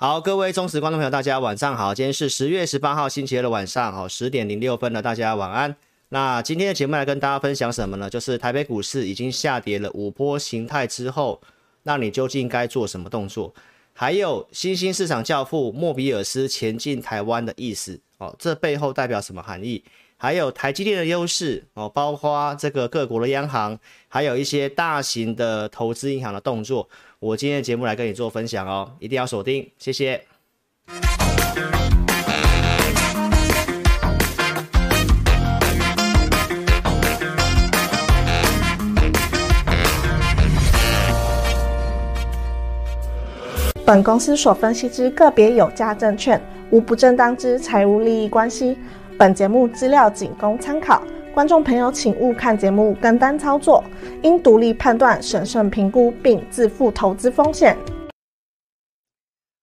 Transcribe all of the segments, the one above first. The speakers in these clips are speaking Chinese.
好，各位忠实观众朋友，大家晚上好。今天是十月十八号星期二的晚上，好，十点零六分了，大家晚安。那今天的节目来跟大家分享什么呢？就是台北股市已经下跌了五波形态之后，那你究竟该做什么动作？还有新兴市场教父莫比尔斯前进台湾的意思哦，这背后代表什么含义？还有台积电的优势哦，包括这个各国的央行，还有一些大型的投资银行的动作。我今天的节目来跟你做分享哦，一定要锁定，谢谢。本公司所分析之个别有价证券，无不正当之财务利益关系。本节目资料仅供参考。观众朋友，请勿看节目跟单操作，应独立判断、审慎评估并自负投资风险。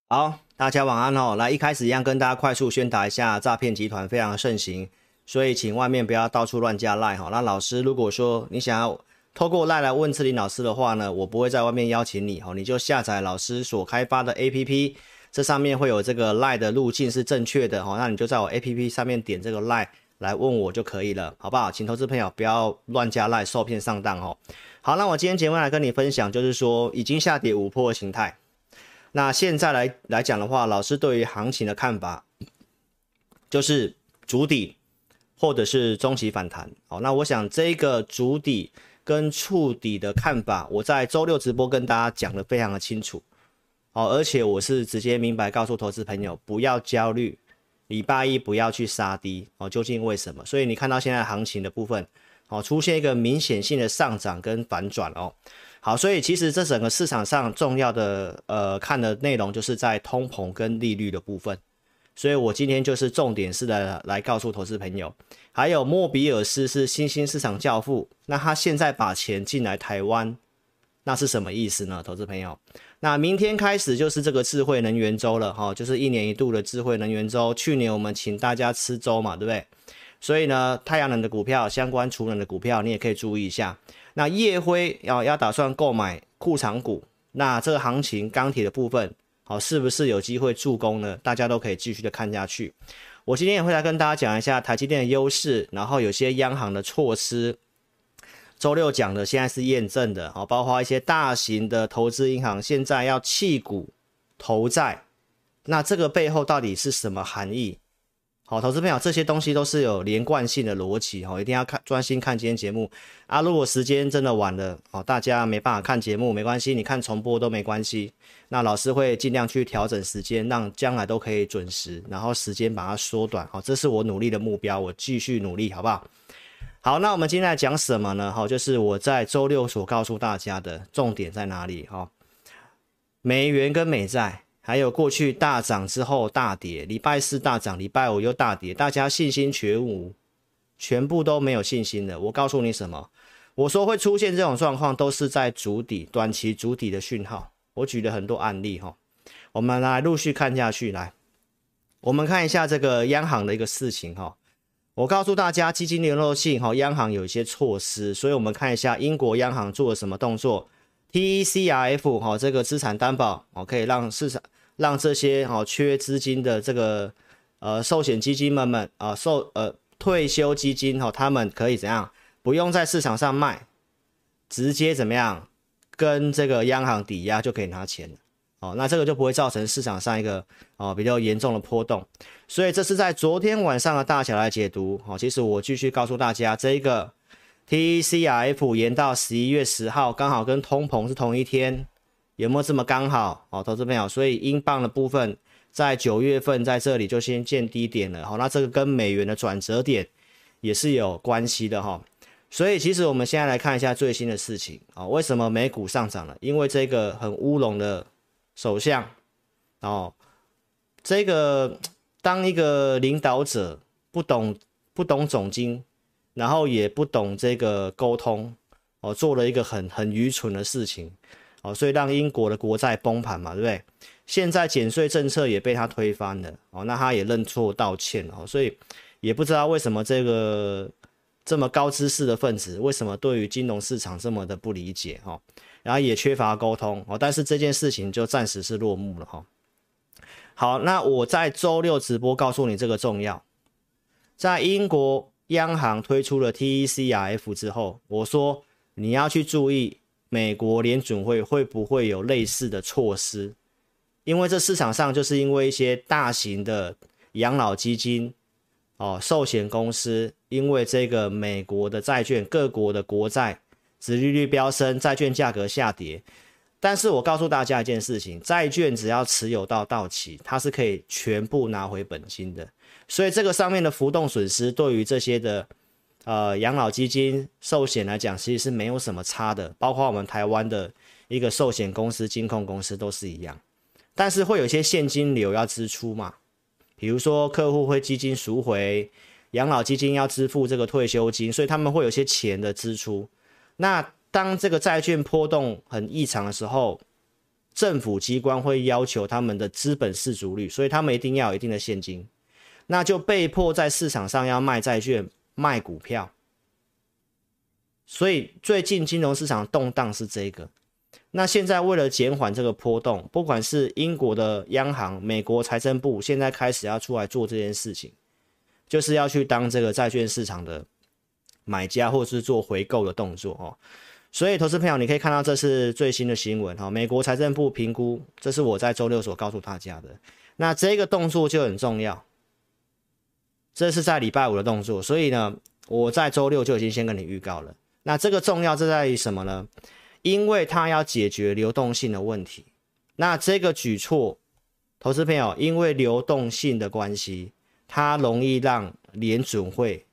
好，大家晚安哦。来，一开始一样跟大家快速宣达一下，诈骗集团非常的盛行，所以请外面不要到处乱加赖哈。那老师，如果说你想要透过赖来问志林老师的话呢，我不会在外面邀请你哦，你就下载老师所开发的 APP，这上面会有这个赖的路径是正确的哦，那你就在我 APP 上面点这个赖。来问我就可以了，好不好？请投资朋友不要乱加赖，受骗上当哦。好，那我今天节目来跟你分享，就是说已经下跌五破的形态。那现在来来讲的话，老师对于行情的看法，就是筑底或者是中期反弹。好，那我想这个主底跟触底的看法，我在周六直播跟大家讲的非常的清楚。好，而且我是直接明白告诉投资朋友，不要焦虑。礼拜一不要去杀低哦，究竟为什么？所以你看到现在行情的部分哦，出现一个明显性的上涨跟反转哦。好，所以其实这整个市场上重要的呃看的内容就是在通膨跟利率的部分。所以我今天就是重点是来来告诉投资朋友，还有莫比尔斯是新兴市场教父，那他现在把钱进来台湾，那是什么意思呢？投资朋友？那明天开始就是这个智慧能源周了哈，就是一年一度的智慧能源周。去年我们请大家吃粥嘛，对不对？所以呢，太阳能的股票、相关储能的股票，你也可以注意一下。那夜辉要要打算购买库藏股，那这个行情钢铁的部分，好，是不是有机会助攻呢？大家都可以继续的看下去。我今天也会来跟大家讲一下台积电的优势，然后有些央行的措施。周六讲的现在是验证的，好，包括一些大型的投资银行现在要弃股投债，那这个背后到底是什么含义？好，投资朋友，这些东西都是有连贯性的逻辑，哈，一定要看专心看今天节目啊。如果时间真的晚了，哦，大家没办法看节目，没关系，你看重播都没关系。那老师会尽量去调整时间，让将来都可以准时，然后时间把它缩短，好，这是我努力的目标，我继续努力，好不好？好，那我们今天来讲什么呢？好，就是我在周六所告诉大家的重点在哪里？哈，美元跟美债，还有过去大涨之后大跌，礼拜四大涨，礼拜五又大跌，大家信心全无，全部都没有信心的。我告诉你什么？我说会出现这种状况，都是在筑底，短期筑底的讯号。我举了很多案例哈，我们来陆续看下去。来，我们看一下这个央行的一个事情哈。我告诉大家，基金流动性哈，央行有一些措施，所以我们看一下英国央行做了什么动作。TECRF 哈，这个资产担保哦，可以让市场让这些哈缺资金的这个呃寿险基金们们啊寿呃退休基金哈，他们可以怎样不用在市场上卖，直接怎么样跟这个央行抵押就可以拿钱了。哦，那这个就不会造成市场上一个哦比较严重的波动，所以这是在昨天晚上的大小来解读。好，其实我继续告诉大家，这个 T C R F 延到十一月十号，刚好跟通膨是同一天，有没有这么刚好？哦，投资朋友，所以英镑的部分在九月份在这里就先见低点了。好，那这个跟美元的转折点也是有关系的哈。所以其实我们现在来看一下最新的事情啊，为什么美股上涨了？因为这个很乌龙的。首相，哦，这个当一个领导者不懂不懂总经，然后也不懂这个沟通，哦，做了一个很很愚蠢的事情，哦，所以让英国的国债崩盘嘛，对不对？现在减税政策也被他推翻了，哦，那他也认错道歉，哦，所以也不知道为什么这个这么高知识的分子，为什么对于金融市场这么的不理解，哈。然后也缺乏沟通哦，但是这件事情就暂时是落幕了哈。好，那我在周六直播告诉你这个重要，在英国央行推出了 TECRF 之后，我说你要去注意美国联准会会不会有类似的措施，因为这市场上就是因为一些大型的养老基金。哦，寿险公司因为这个美国的债券，各国的国债殖利率飙升，债券价格下跌。但是我告诉大家一件事情，债券只要持有到到期，它是可以全部拿回本金的。所以这个上面的浮动损失，对于这些的呃养老基金、寿险来讲，其实是没有什么差的。包括我们台湾的一个寿险公司、金控公司都是一样。但是会有一些现金流要支出嘛？比如说，客户会基金赎回，养老基金要支付这个退休金，所以他们会有些钱的支出。那当这个债券波动很异常的时候，政府机关会要求他们的资本适足率，所以他们一定要有一定的现金，那就被迫在市场上要卖债券、卖股票。所以最近金融市场动荡是这个。那现在为了减缓这个波动，不管是英国的央行、美国财政部，现在开始要出来做这件事情，就是要去当这个债券市场的买家，或是做回购的动作哦。所以，投资朋友，你可以看到这是最新的新闻哈。美国财政部评估，这是我在周六所告诉大家的。那这个动作就很重要，这是在礼拜五的动作，所以呢，我在周六就已经先跟你预告了。那这个重要是在于什么呢？因为他要解决流动性的问题，那这个举措，投资朋友，因为流动性的关系，它容易让联准会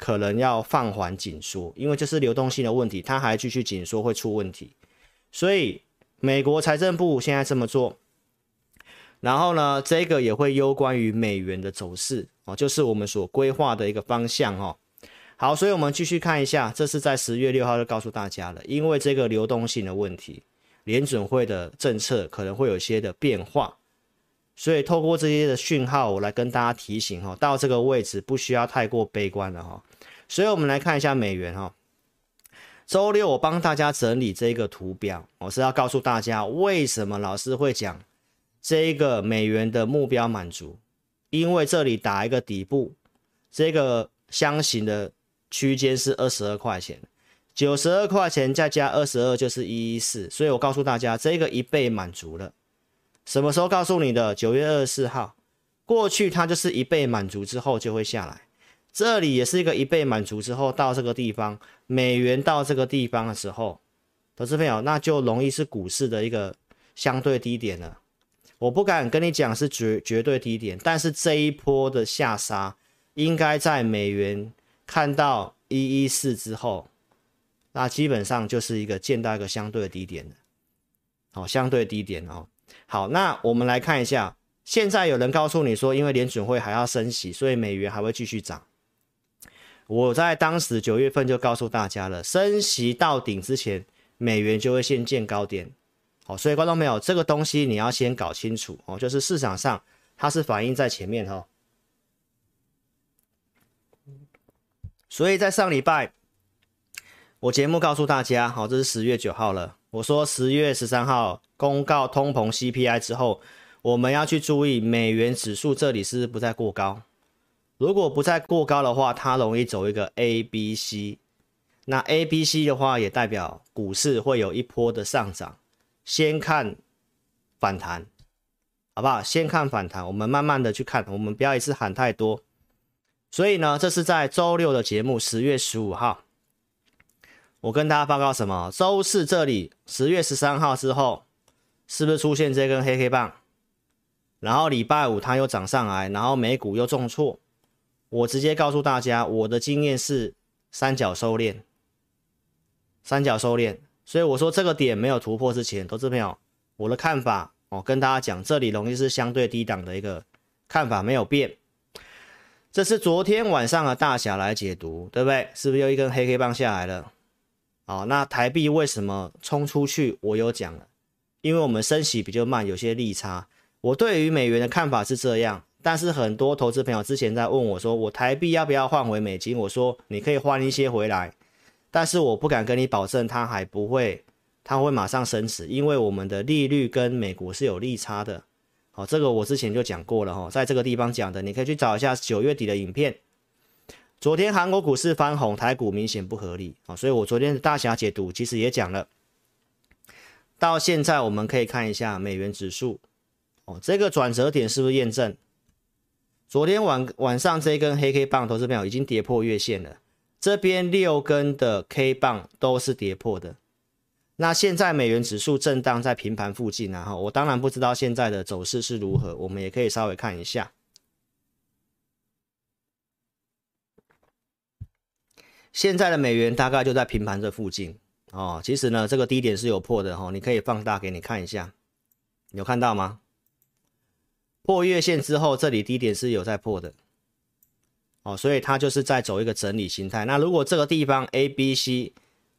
可能要放缓紧缩，因为这是流动性的问题，它还继续紧缩会出问题，所以美国财政部现在这么做，然后呢，这个也会攸关于美元的走势哦，就是我们所规划的一个方向哦。好，所以我们继续看一下，这是在十月六号就告诉大家了，因为这个流动性的问题，联准会的政策可能会有些的变化，所以透过这些的讯号，我来跟大家提醒哈，到这个位置不需要太过悲观了哈。所以我们来看一下美元哈，周六我帮大家整理这个图表，我是要告诉大家为什么老师会讲这一个美元的目标满足，因为这里打一个底部，这个箱型的。区间是二十二块钱，九十二块钱再加二十二就是一一四，所以我告诉大家，这个一倍满足了。什么时候告诉你的？九月二十四号，过去它就是一倍满足之后就会下来，这里也是一个一倍满足之后到这个地方，美元到这个地方的时候，投资朋友那就容易是股市的一个相对低点了。我不敢跟你讲是绝绝对低点，但是这一波的下杀应该在美元。看到一一四之后，那基本上就是一个见到一个相对低点的，好，相对低点哦。好，那我们来看一下，现在有人告诉你说，因为联准会还要升息，所以美元还会继续涨。我在当时九月份就告诉大家了，升息到顶之前，美元就会先见高点。好，所以观众朋友，这个东西你要先搞清楚哦，就是市场上它是反映在前面哈。所以在上礼拜，我节目告诉大家，好，这是十月九号了。我说十月十三号公告通膨 CPI 之后，我们要去注意美元指数这里是不是不再过高。如果不再过高的话，它容易走一个 A、B、C。那 A、B、C 的话，也代表股市会有一波的上涨。先看反弹，好不好？先看反弹，我们慢慢的去看，我们不要一次喊太多。所以呢，这是在周六的节目，十月十五号，我跟大家报告什么？周四这里，十月十三号之后，是不是出现这根黑黑棒？然后礼拜五它又涨上来，然后美股又重挫。我直接告诉大家，我的经验是三角收敛，三角收敛。所以我说这个点没有突破之前，投资朋友，我的看法哦，跟大家讲，这里容易是相对低档的一个看法没有变。这是昨天晚上的大侠来解读，对不对？是不是又一根黑黑棒下来了？好，那台币为什么冲出去？我有讲了，因为我们升息比较慢，有些利差。我对于美元的看法是这样，但是很多投资朋友之前在问我说，我台币要不要换回美金？我说你可以换一些回来，但是我不敢跟你保证它还不会，它会马上升值，因为我们的利率跟美国是有利差的。哦，这个我之前就讲过了哈，在这个地方讲的，你可以去找一下九月底的影片。昨天韩国股市翻红，台股明显不合理啊，所以我昨天的大侠解读其实也讲了。到现在我们可以看一下美元指数，哦，这个转折点是不是验证？昨天晚晚上这一根黑 K 棒，投资朋友已经跌破月线了，这边六根的 K 棒都是跌破的。那现在美元指数震荡在平盘附近啊，哈，我当然不知道现在的走势是如何，我们也可以稍微看一下。现在的美元大概就在平盘这附近哦。其实呢，这个低点是有破的哈，你可以放大给你看一下，有看到吗？破月线之后，这里低点是有在破的哦，所以它就是在走一个整理形态。那如果这个地方 A、B、C，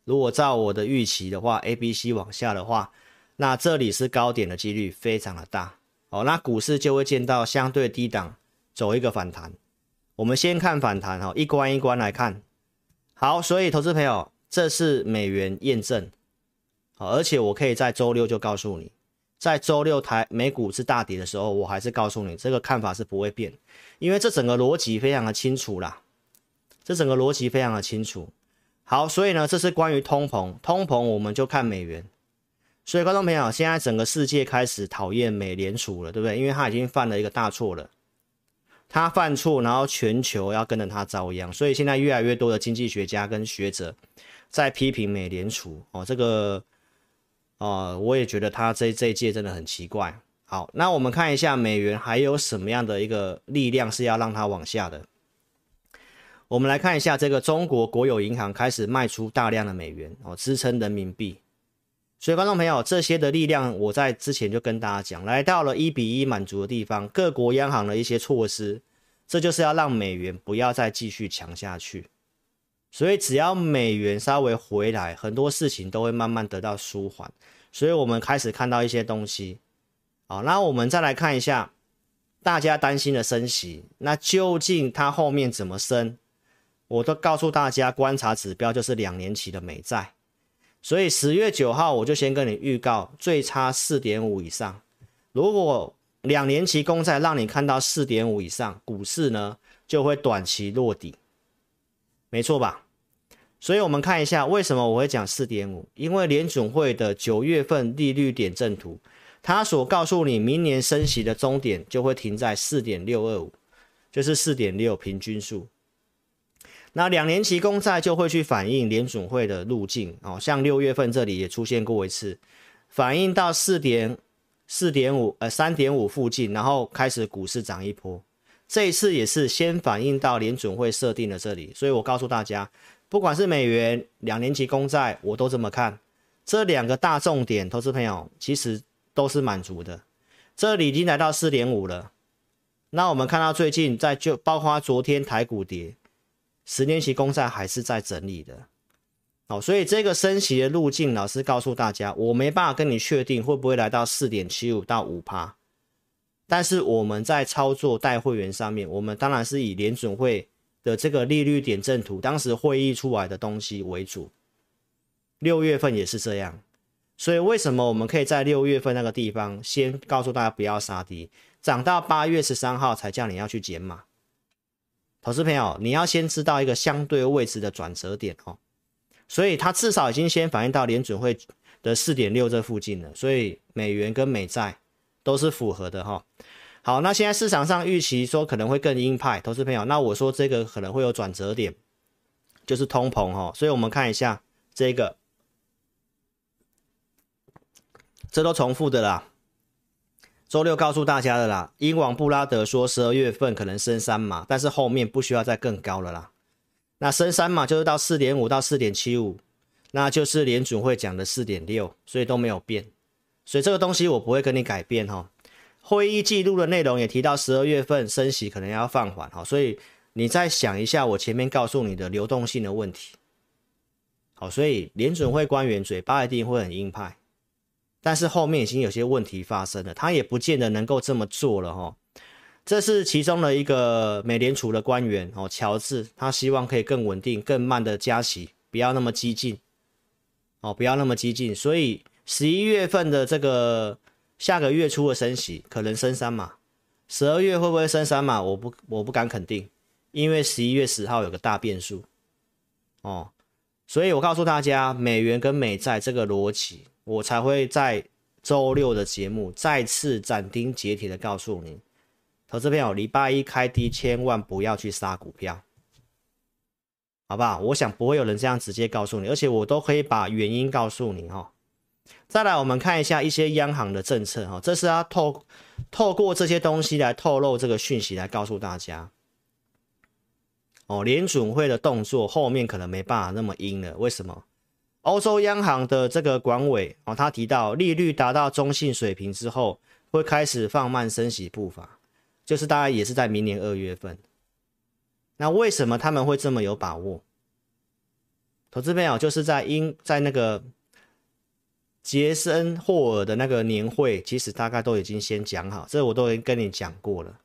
如果照我的预期的话，A、B、C 往下的话，那这里是高点的几率非常的大哦。那股市就会见到相对低档走一个反弹。我们先看反弹哈，一关一关来看。好，所以投资朋友，这是美元验证好，而且我可以在周六就告诉你，在周六台美股是大跌的时候，我还是告诉你这个看法是不会变，因为这整个逻辑非常的清楚啦，这整个逻辑非常的清楚。好，所以呢，这是关于通膨，通膨我们就看美元。所以观众朋友，现在整个世界开始讨厌美联储了，对不对？因为他已经犯了一个大错了，他犯错，然后全球要跟着他遭殃。所以现在越来越多的经济学家跟学者在批评美联储哦，这个哦、呃，我也觉得他这这一届真的很奇怪。好，那我们看一下美元还有什么样的一个力量是要让它往下的。我们来看一下这个中国国有银行开始卖出大量的美元哦，支撑人民币。所以观众朋友，这些的力量我在之前就跟大家讲，来到了一比一满足的地方，各国央行的一些措施，这就是要让美元不要再继续强下去。所以只要美元稍微回来，很多事情都会慢慢得到舒缓。所以我们开始看到一些东西。好，那我们再来看一下大家担心的升息，那究竟它后面怎么升？我都告诉大家，观察指标就是两年期的美债，所以十月九号我就先跟你预告，最差四点五以上。如果两年期公债让你看到四点五以上，股市呢就会短期落底，没错吧？所以我们看一下为什么我会讲四点五，因为联准会的九月份利率点阵图，它所告诉你明年升息的终点就会停在四点六二五，就是四点六平均数。那两年期公债就会去反映联准会的路径哦，像六月份这里也出现过一次，反映到四点四点五呃三点五附近，然后开始股市涨一波。这一次也是先反映到联准会设定的这里，所以我告诉大家，不管是美元两年期公债，我都这么看。这两个大重点，投资朋友其实都是满足的。这里已经来到四点五了，那我们看到最近在就包括昨天台股跌。十年期公债还是在整理的，好，所以这个升息的路径，老师告诉大家，我没办法跟你确定会不会来到四点七五到五趴，但是我们在操作带会员上面，我们当然是以联准会的这个利率点阵图，当时会议出来的东西为主。六月份也是这样，所以为什么我们可以在六月份那个地方先告诉大家不要杀低，涨到八月十三号才叫你要去减码。投资朋友，你要先知道一个相对位置的转折点哦，所以它至少已经先反映到联准会的四点六这附近了，所以美元跟美债都是符合的哈。好，那现在市场上预期说可能会更鹰派，投资朋友，那我说这个可能会有转折点，就是通膨哈，所以我们看一下这个，这都重复的啦。周六告诉大家的啦，英王布拉德说十二月份可能升三码，但是后面不需要再更高了啦。那升三码就是到四点五到四点七五，那就是联准会讲的四点六，所以都没有变。所以这个东西我不会跟你改变哈。会议记录的内容也提到十二月份升息可能要放缓哈，所以你再想一下我前面告诉你的流动性的问题。好，所以联准会官员嘴巴一定会很硬派。但是后面已经有些问题发生了，他也不见得能够这么做了哈。这是其中的一个美联储的官员哦，乔治，他希望可以更稳定、更慢的加息，不要那么激进哦，不要那么激进。所以十一月份的这个下个月初的升息可能升三码，十二月会不会升三码？我不我不敢肯定，因为十一月十号有个大变数哦，所以我告诉大家，美元跟美债这个逻辑，我才会在周六的节目再次斩钉截铁的告诉你，投资朋友，礼拜一开低，千万不要去杀股票，好不好？我想不会有人这样直接告诉你，而且我都可以把原因告诉你、哦。再来，我们看一下一些央行的政策哈，这是要透透过这些东西来透露这个讯息，来告诉大家哦，联准会的动作后面可能没办法那么阴了。为什么？欧洲央行的这个管委哦，他提到利率达到中性水平之后，会开始放慢升息步伐，就是大概也是在明年二月份。那为什么他们会这么有把握？投资朋友就是在英在那个。杰森霍尔的那个年会，其实大概都已经先讲好，这我都已经跟你讲过了。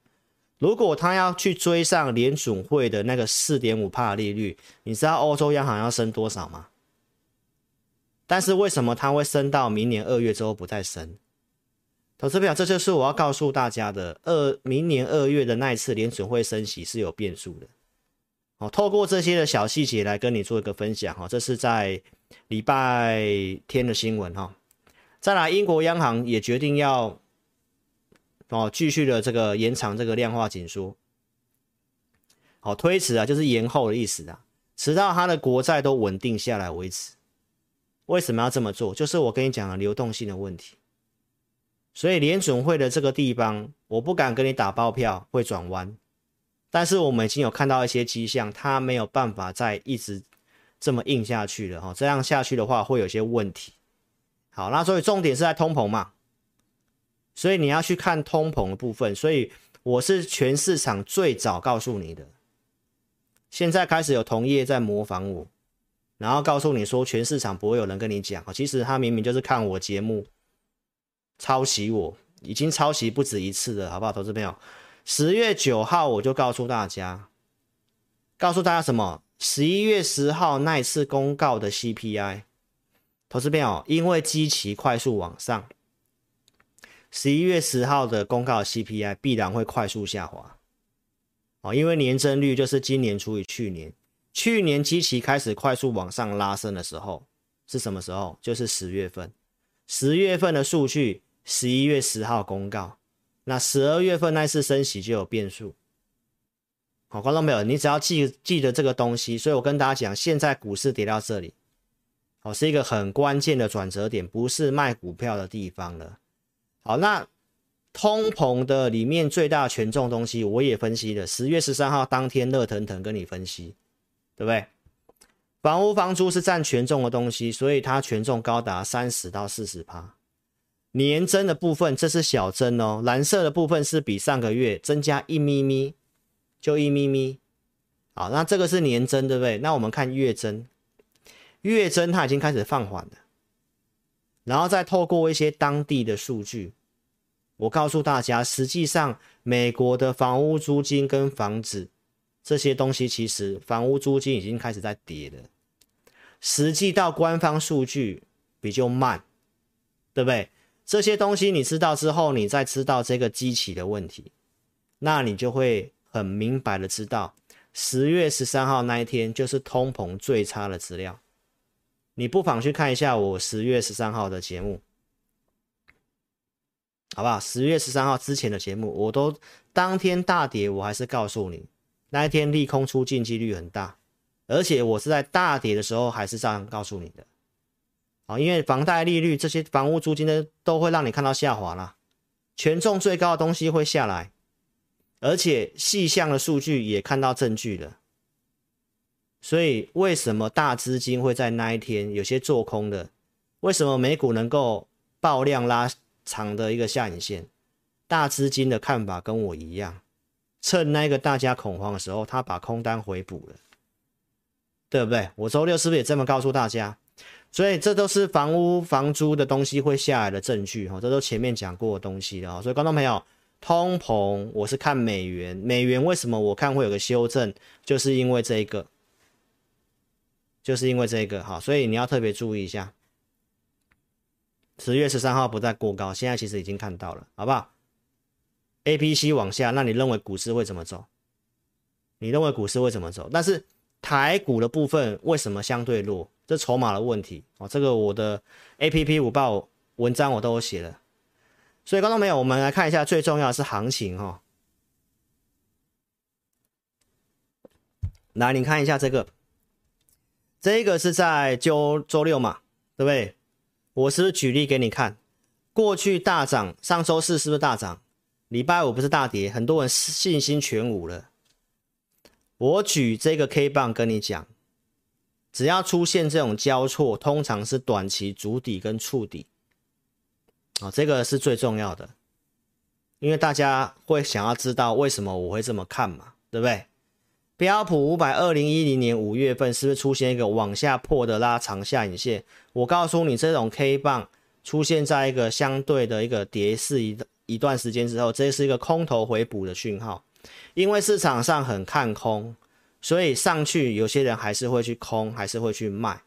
如果他要去追上联准会的那个四点五帕利率，你知道欧洲央行要升多少吗？但是为什么他会升到明年二月之后不再升？投资表，这就是我要告诉大家的。二明年二月的那一次联准会升息是有变数的。哦，透过这些的小细节来跟你做一个分享哈，这是在。礼拜天的新闻哈，再来，英国央行也决定要哦继续的这个延长这个量化紧缩，好推迟啊，就是延后的意思啊，直到它的国债都稳定下来为止。为什么要这么做？就是我跟你讲的流动性的问题。所以联准会的这个地方，我不敢跟你打包票会转弯，但是我们已经有看到一些迹象，它没有办法再一直。这么硬下去了哈，这样下去的话会有些问题。好，那所以重点是在通膨嘛，所以你要去看通膨的部分。所以我是全市场最早告诉你的。现在开始有同业在模仿我，然后告诉你说全市场不会有人跟你讲。其实他明明就是看我节目抄袭我，已经抄袭不止一次了，好不好？投资朋友，十月九号我就告诉大家，告诉大家什么？十一月十号那一次公告的 CPI，投资朋友，因为基期快速往上，十一月十号的公告 CPI 必然会快速下滑。哦，因为年增率就是今年除以去年，去年基期开始快速往上拉升的时候是什么时候？就是十月份，十月份的数据，十一月十号公告，那十二月份那次升息就有变数。好，观众朋友，你只要记记得这个东西，所以我跟大家讲，现在股市跌到这里，好，是一个很关键的转折点，不是卖股票的地方了。好，那通膨的里面最大权重东西，我也分析了，十月十三号当天热腾腾跟你分析，对不对？房屋房租是占权重的东西，所以它权重高达三十到四十趴。年增的部分，这是小增哦，蓝色的部分是比上个月增加一咪咪。就一咪咪，好，那这个是年增，对不对？那我们看月增，月增它已经开始放缓了，然后再透过一些当地的数据，我告诉大家，实际上美国的房屋租金跟房子这些东西，其实房屋租金已经开始在跌了，实际到官方数据比较慢，对不对？这些东西你知道之后，你再知道这个机器的问题，那你就会。很明白的知道，十月十三号那一天就是通膨最差的资料。你不妨去看一下我十月十三号的节目，好不好？十月十三号之前的节目，我都当天大跌，我还是告诉你，那一天利空出尽几率很大，而且我是在大跌的时候还是这样告诉你的。啊，因为房贷利率这些房屋租金呢，都会让你看到下滑啦，权重最高的东西会下来。而且细项的数据也看到证据了，所以为什么大资金会在那一天有些做空的？为什么美股能够爆量拉长的一个下影线？大资金的看法跟我一样，趁那个大家恐慌的时候，他把空单回补了，对不对？我周六是不是也这么告诉大家？所以这都是房屋房租的东西会下来的证据哈，这都前面讲过的东西了。所以观众朋友。通膨，我是看美元。美元为什么我看会有个修正？就是因为这一个，就是因为这一个哈，所以你要特别注意一下。十月十三号不再过高，现在其实已经看到了，好不好？A、P、C 往下，那你认为股市会怎么走？你认为股市会怎么走？但是台股的部分为什么相对弱？这筹码的问题哦，这个我的 A P P 午报文章我都写了。所以观众朋友，我们来看一下，最重要的是行情哈、哦。来，你看一下这个，这个是在周周六嘛，对不对？我是不是举例给你看？过去大涨，上周四是不是大涨？礼拜五不是大跌，很多人信心全无了。我举这个 K 棒跟你讲，只要出现这种交错，通常是短期主底跟触底，啊，这个是最重要的，因为大家会想要知道为什么我会这么看嘛，对不对？标普五百二零一零年五月份是不是出现一个往下破的拉长下影线？我告诉你，这种 K 棒出现在一个相对的一个跌势一一段时间之后，这是一个空头回补的讯号。因为市场上很看空，所以上去有些人还是会去空，还是会去卖，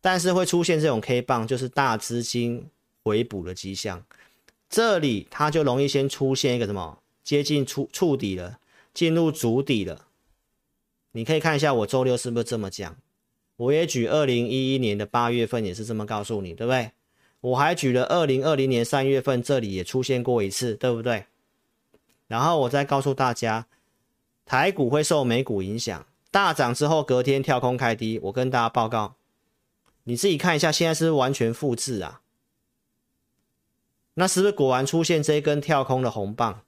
但是会出现这种 K 棒，就是大资金回补的迹象。这里它就容易先出现一个什么接近触触底了，进入筑底了。你可以看一下我周六是不是这么讲？我也举二零一一年的八月份也是这么告诉你，对不对？我还举了二零二零年三月份，这里也出现过一次，对不对？然后我再告诉大家，台股会受美股影响，大涨之后隔天跳空开低。我跟大家报告，你自己看一下，现在是是完全复制啊？那是不是果然出现这一根跳空的红棒？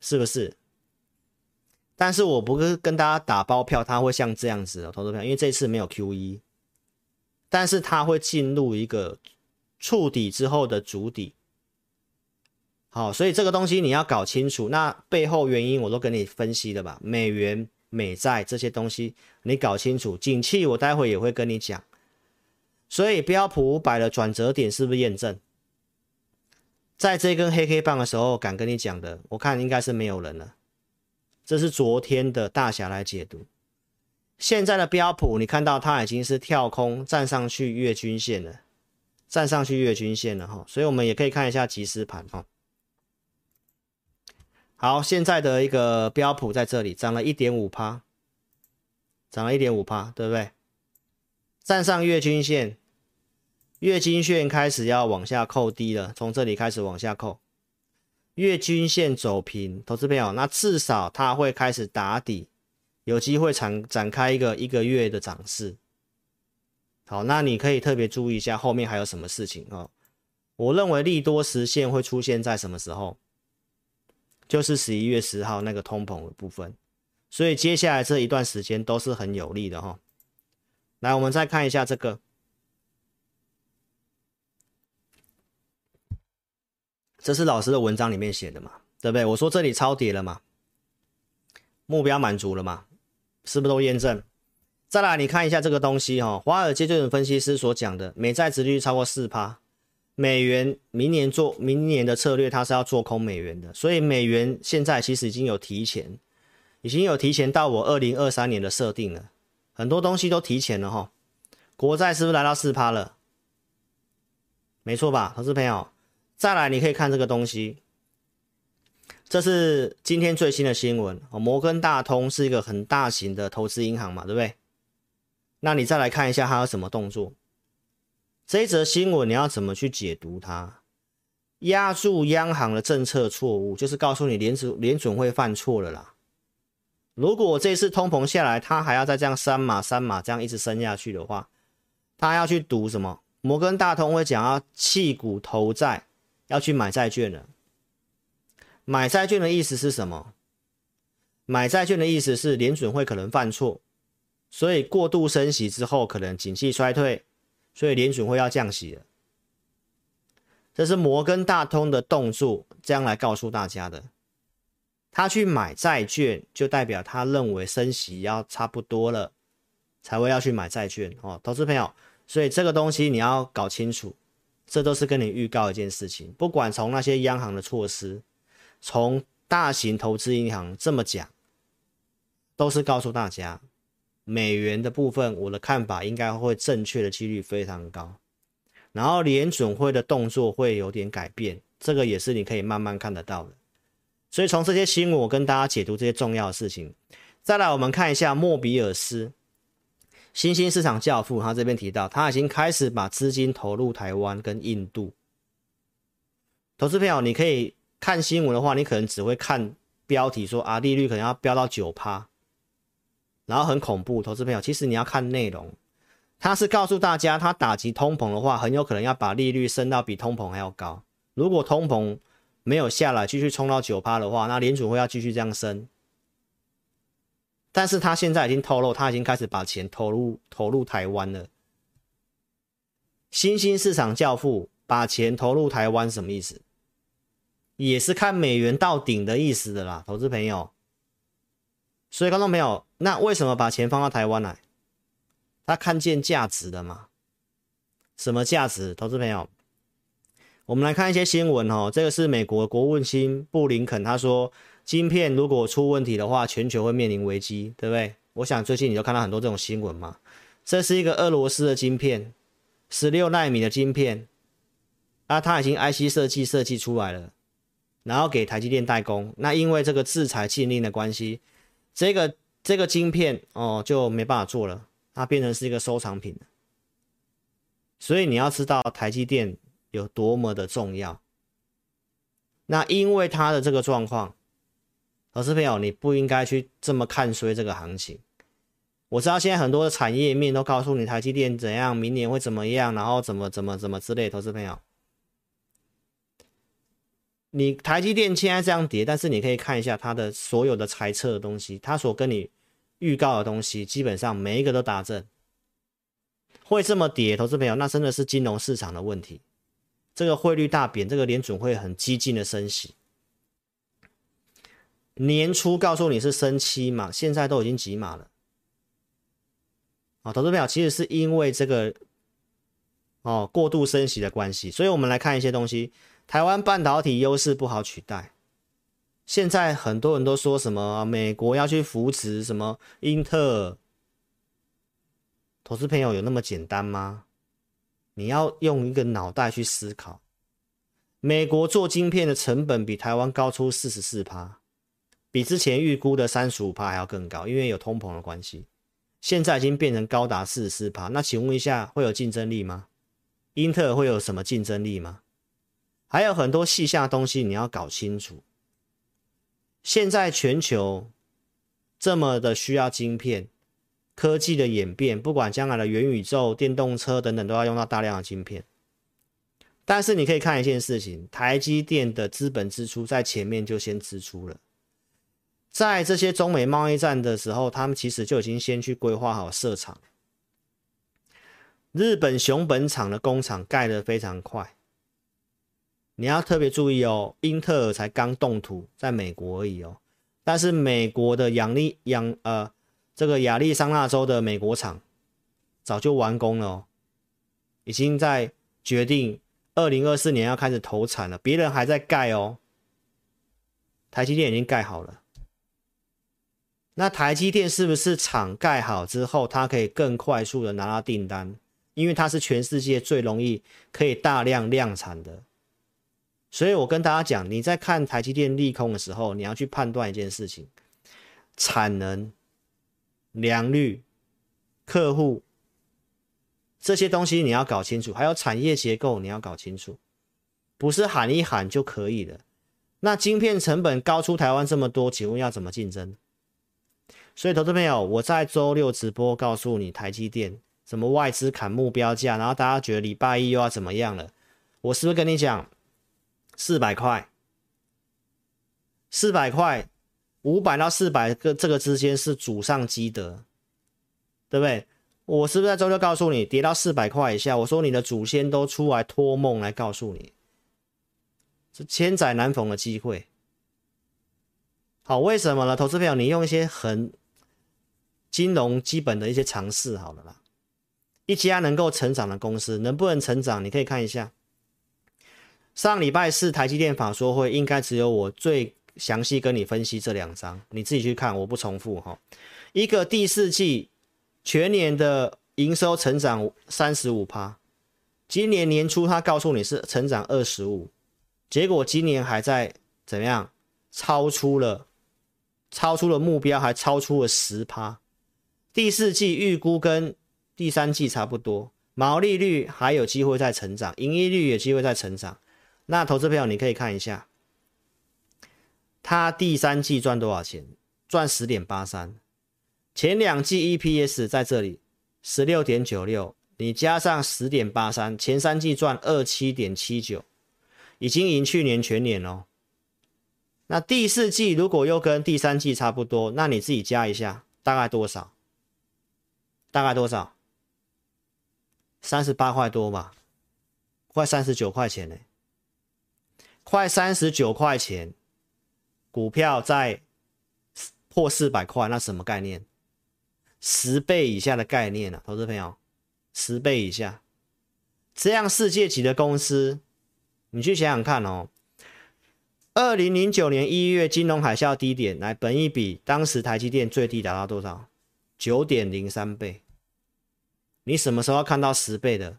是不是？但是我不是跟大家打包票，它会像这样子的投资票，因为这次没有 Q 一但是它会进入一个触底之后的主底。好，所以这个东西你要搞清楚，那背后原因我都跟你分析了吧？美元、美债这些东西你搞清楚，景气我待会也会跟你讲。所以标普五百的转折点是不是验证？在这根黑黑棒的时候，敢跟你讲的，我看应该是没有人了。这是昨天的大侠来解读，现在的标普你看到它已经是跳空站上去月均线了，站上去月均线了哈，所以我们也可以看一下即时盘哈。好，现在的一个标普在这里涨了一点五趴，涨了一点五趴，对不对？站上月均线，月均线开始要往下扣低了，从这里开始往下扣，月均线走平，投资朋友，那至少它会开始打底，有机会展展开一个一个月的涨势。好，那你可以特别注意一下后面还有什么事情哦。我认为利多实现会出现在什么时候？就是十一月十号那个通膨的部分，所以接下来这一段时间都是很有利的哈。来，我们再看一下这个，这是老师的文章里面写的嘛，对不对？我说这里超跌了嘛，目标满足了嘛，是不是都验证？再来，你看一下这个东西哈，华尔街这种分析师所讲的美债殖利率超过四趴。美元明年做明年的策略，它是要做空美元的，所以美元现在其实已经有提前，已经有提前到我二零二三年的设定了，很多东西都提前了哈。国债是不是来到四趴了？没错吧，投资朋友。再来，你可以看这个东西，这是今天最新的新闻。摩根大通是一个很大型的投资银行嘛，对不对？那你再来看一下它有什么动作。这一则新闻你要怎么去解读它？压住央行的政策错误，就是告诉你联储联准会犯错了啦。如果这次通膨下来，它还要再这样三码三码这样一直升下去的话，他要去赌什么？摩根大通会讲要弃股投债，要去买债券了。买债券的意思是什么？买债券的意思是联准会可能犯错，所以过度升息之后，可能景气衰退。所以联准会要降息了，这是摩根大通的动作，这样来告诉大家的。他去买债券，就代表他认为升息要差不多了，才会要去买债券哦，投资朋友。所以这个东西你要搞清楚，这都是跟你预告一件事情。不管从那些央行的措施，从大型投资银行这么讲，都是告诉大家。美元的部分，我的看法应该会正确的几率非常高。然后联准会的动作会有点改变，这个也是你可以慢慢看得到的。所以从这些新闻，我跟大家解读这些重要的事情。再来，我们看一下莫比尔斯，新兴市场教父，他这边提到，他已经开始把资金投入台湾跟印度。投资朋友，你可以看新闻的话，你可能只会看标题说啊，利率可能要飙到九趴，然后很恐怖。投资朋友，其实你要看内容，他是告诉大家，他打击通膨的话，很有可能要把利率升到比通膨还要高。如果通膨没有下来，继续冲到九趴的话，那联储会要继续这样升。但是他现在已经透露，他已经开始把钱投入投入台湾了。新兴市场教父把钱投入台湾什么意思？也是看美元到顶的意思的啦，投资朋友。所以观众朋友，那为什么把钱放到台湾来？他看见价值了吗？什么价值？投资朋友，我们来看一些新闻哦。这个是美国国务卿布林肯他说。晶片如果出问题的话，全球会面临危机，对不对？我想最近你都看到很多这种新闻嘛。这是一个俄罗斯的晶片，十六纳米的晶片，啊，它已经 IC 设计设计出来了，然后给台积电代工。那因为这个制裁禁令的关系，这个这个晶片哦就没办法做了，它变成是一个收藏品。所以你要知道台积电有多么的重要。那因为它的这个状况。投资朋友，你不应该去这么看衰这个行情。我知道现在很多的产业面都告诉你台积电怎样，明年会怎么样，然后怎么怎么怎么之类。投资朋友，你台积电现在这样跌，但是你可以看一下它的所有的猜测的东西，它所跟你预告的东西，基本上每一个都打正。会这么跌，投资朋友，那真的是金融市场的问题。这个汇率大贬，这个联准会很激进的升息。年初告诉你是升七码，现在都已经几码了。啊，投资票其实是因为这个哦过度升息的关系，所以我们来看一些东西。台湾半导体优势不好取代，现在很多人都说什么美国要去扶持什么英特尔，投资朋友有那么简单吗？你要用一个脑袋去思考，美国做晶片的成本比台湾高出四十四趴。比之前预估的三十五趴还要更高，因为有通膨的关系，现在已经变成高达四十四趴。那请问一下，会有竞争力吗？英特尔会有什么竞争力吗？还有很多细项的东西你要搞清楚。现在全球这么的需要晶片，科技的演变，不管将来的元宇宙、电动车等等，都要用到大量的晶片。但是你可以看一件事情，台积电的资本支出在前面就先支出了。在这些中美贸易战的时候，他们其实就已经先去规划好设厂。日本熊本厂的工厂盖得非常快，你要特别注意哦。英特尔才刚动土，在美国而已哦。但是美国的亚利亚呃这个亚利桑那州的美国厂早就完工了哦，已经在决定二零二四年要开始投产了，别人还在盖哦。台积电已经盖好了。那台积电是不是厂盖好之后，它可以更快速的拿到订单？因为它是全世界最容易可以大量量产的。所以我跟大家讲，你在看台积电利空的时候，你要去判断一件事情：产能、良率、客户这些东西你要搞清楚，还有产业结构你要搞清楚，不是喊一喊就可以了。那晶片成本高出台湾这么多，请问要怎么竞争？所以，投资朋友，我在周六直播告诉你，台积电什么外资砍目标价，然后大家觉得礼拜一又要怎么样了？我是不是跟你讲四百块？四百块，五百到四百个这个之间是祖上积德，对不对？我是不是在周六告诉你，跌到四百块以下，我说你的祖先都出来托梦来告诉你，是千载难逢的机会。好，为什么呢？投资朋友，你用一些很金融基本的一些常识，好了啦。一家能够成长的公司能不能成长？你可以看一下，上礼拜四台积电法说会，应该只有我最详细跟你分析这两张，你自己去看，我不重复哈。一个第四季全年的营收成长三十五趴，今年年初他告诉你是成长二十五，结果今年还在怎么样？超出了，超出了目标，还超出了十趴。第四季预估跟第三季差不多，毛利率还有机会再成长，盈利率有机会再成长。那投资朋友，你可以看一下，他第三季赚多少钱？赚十点八三。前两季 EPS 在这里十六点九六，你加上十点八三，前三季赚二七点七九，已经赢去年全年哦。那第四季如果又跟第三季差不多，那你自己加一下，大概多少？大概多少？三十八块多吧，快三十九块钱呢，快三十九块钱，股票在破四百块，那什么概念？十倍以下的概念啊，投资朋友，十倍以下，这样世界级的公司，你去想想看哦。二零零九年一月金融海啸低点，来本一比，当时台积电最低达到多少？九点零三倍。你什么时候看到十倍的？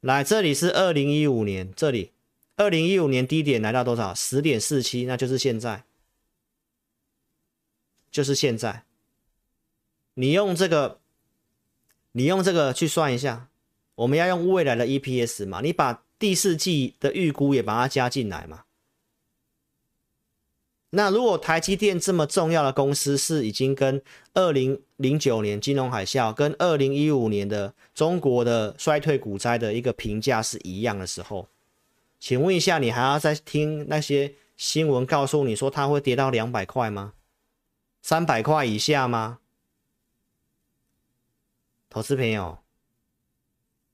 来，这里是二零一五年，这里二零一五年低点来到多少？十点四七，那就是现在，就是现在。你用这个，你用这个去算一下，我们要用未来的 EPS 嘛？你把第四季的预估也把它加进来嘛？那如果台积电这么重要的公司是已经跟二零零九年金融海啸、跟二零一五年的中国的衰退股灾的一个评价是一样的时候，请问一下，你还要再听那些新闻告诉你说它会跌到两百块吗？三百块以下吗？投资朋友，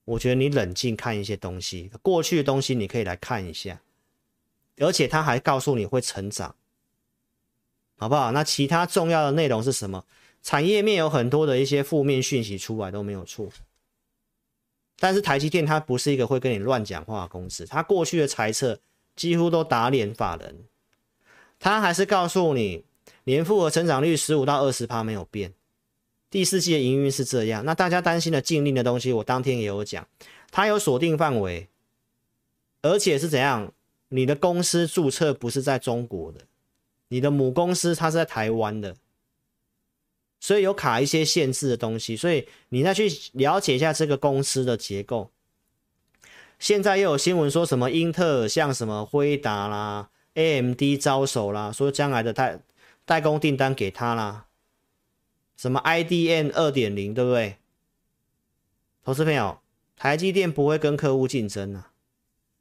我觉得你冷静看一些东西，过去的东西你可以来看一下，而且他还告诉你会成长，好不好？那其他重要的内容是什么？产业面有很多的一些负面讯息出来都没有错，但是台积电它不是一个会跟你乱讲话的公司，它过去的财测几乎都打脸法人，它还是告诉你年复合成长率十五到二十趴没有变。第四季的营运是这样，那大家担心的禁令的东西，我当天也有讲，它有锁定范围，而且是怎样？你的公司注册不是在中国的，你的母公司它是在台湾的，所以有卡一些限制的东西，所以你再去了解一下这个公司的结构。现在又有新闻说什么英特尔像什么辉达啦、AMD 招手啦，说将来的代代工订单给他啦。什么 IDM 二点零，对不对？投资朋友，台积电不会跟客户竞争啊。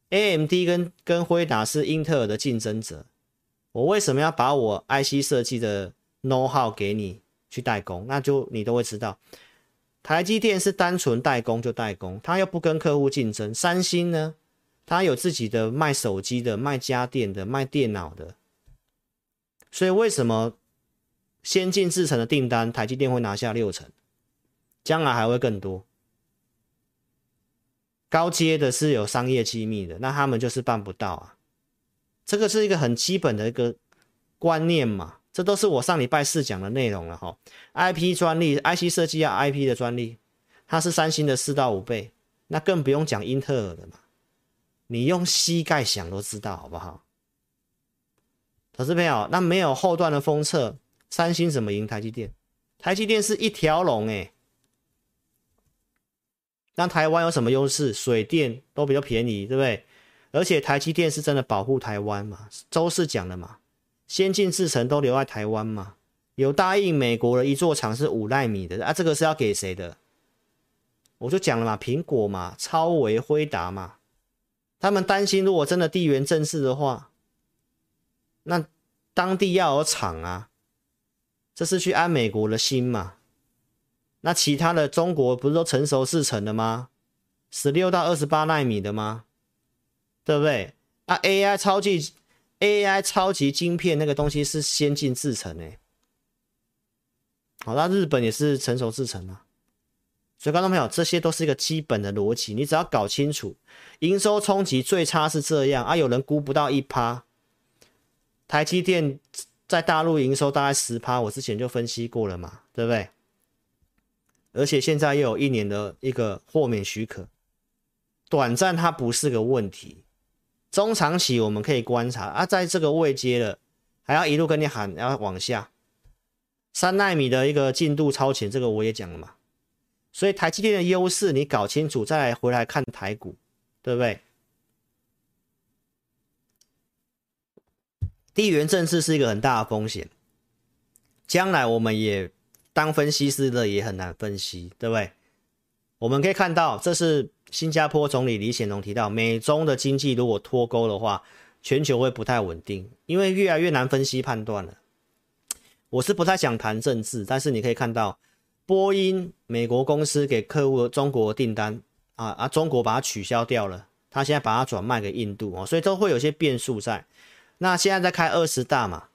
AMD 跟跟辉达是英特尔的竞争者。我为什么要把我 IC 设计的 know how 给你去代工？那就你都会知道，台积电是单纯代工就代工，他又不跟客户竞争。三星呢，他有自己的卖手机的、卖家电的、卖电脑的。所以为什么？先进制程的订单，台积电会拿下六成，将来还会更多。高阶的是有商业机密的，那他们就是办不到啊。这个是一个很基本的一个观念嘛，这都是我上礼拜四讲的内容了哈。IP 专利，IC 设计要 IP 的专利，它是三星的四到五倍，那更不用讲英特尔的嘛。你用膝盖想都知道好不好？投资朋友，那没有后段的封测。三星怎么赢台积电？台积电是一条龙哎，那台湾有什么优势？水电都比较便宜，对不对？而且台积电是真的保护台湾嘛？周四讲的嘛，先进制程都留在台湾嘛？有答应美国的一座厂是五奈米的啊，这个是要给谁的？我就讲了嘛，苹果嘛，超微、辉达嘛，他们担心如果真的地缘政治的话，那当地要有厂啊。这是去安美国的心嘛？那其他的中国不是都成熟制程的吗？十六到二十八奈米的吗？对不对？啊，AI 超级 AI 超级晶片那个东西是先进制程诶。好，那日本也是成熟制程啊。所以观众朋友，这些都是一个基本的逻辑，你只要搞清楚，营收冲击最差是这样啊，有人估不到一趴，台积电。在大陆营收大概十趴，我之前就分析过了嘛，对不对？而且现在又有一年的一个豁免许可，短暂它不是个问题，中长期我们可以观察啊，在这个位阶了，还要一路跟你喊要往下，三奈米的一个进度超前，这个我也讲了嘛，所以台积电的优势你搞清楚，再来回来看台股，对不对？地缘政治是一个很大的风险，将来我们也。当分析师的也很难分析，对不对？我们可以看到，这是新加坡总理李显龙提到，美中的经济如果脱钩的话，全球会不太稳定，因为越来越难分析判断了。我是不太想谈政治，但是你可以看到，波音美国公司给客户中国订单啊啊，中国把它取消掉了，他现在把它转卖给印度哦，所以都会有些变数在。那现在在开二十大嘛，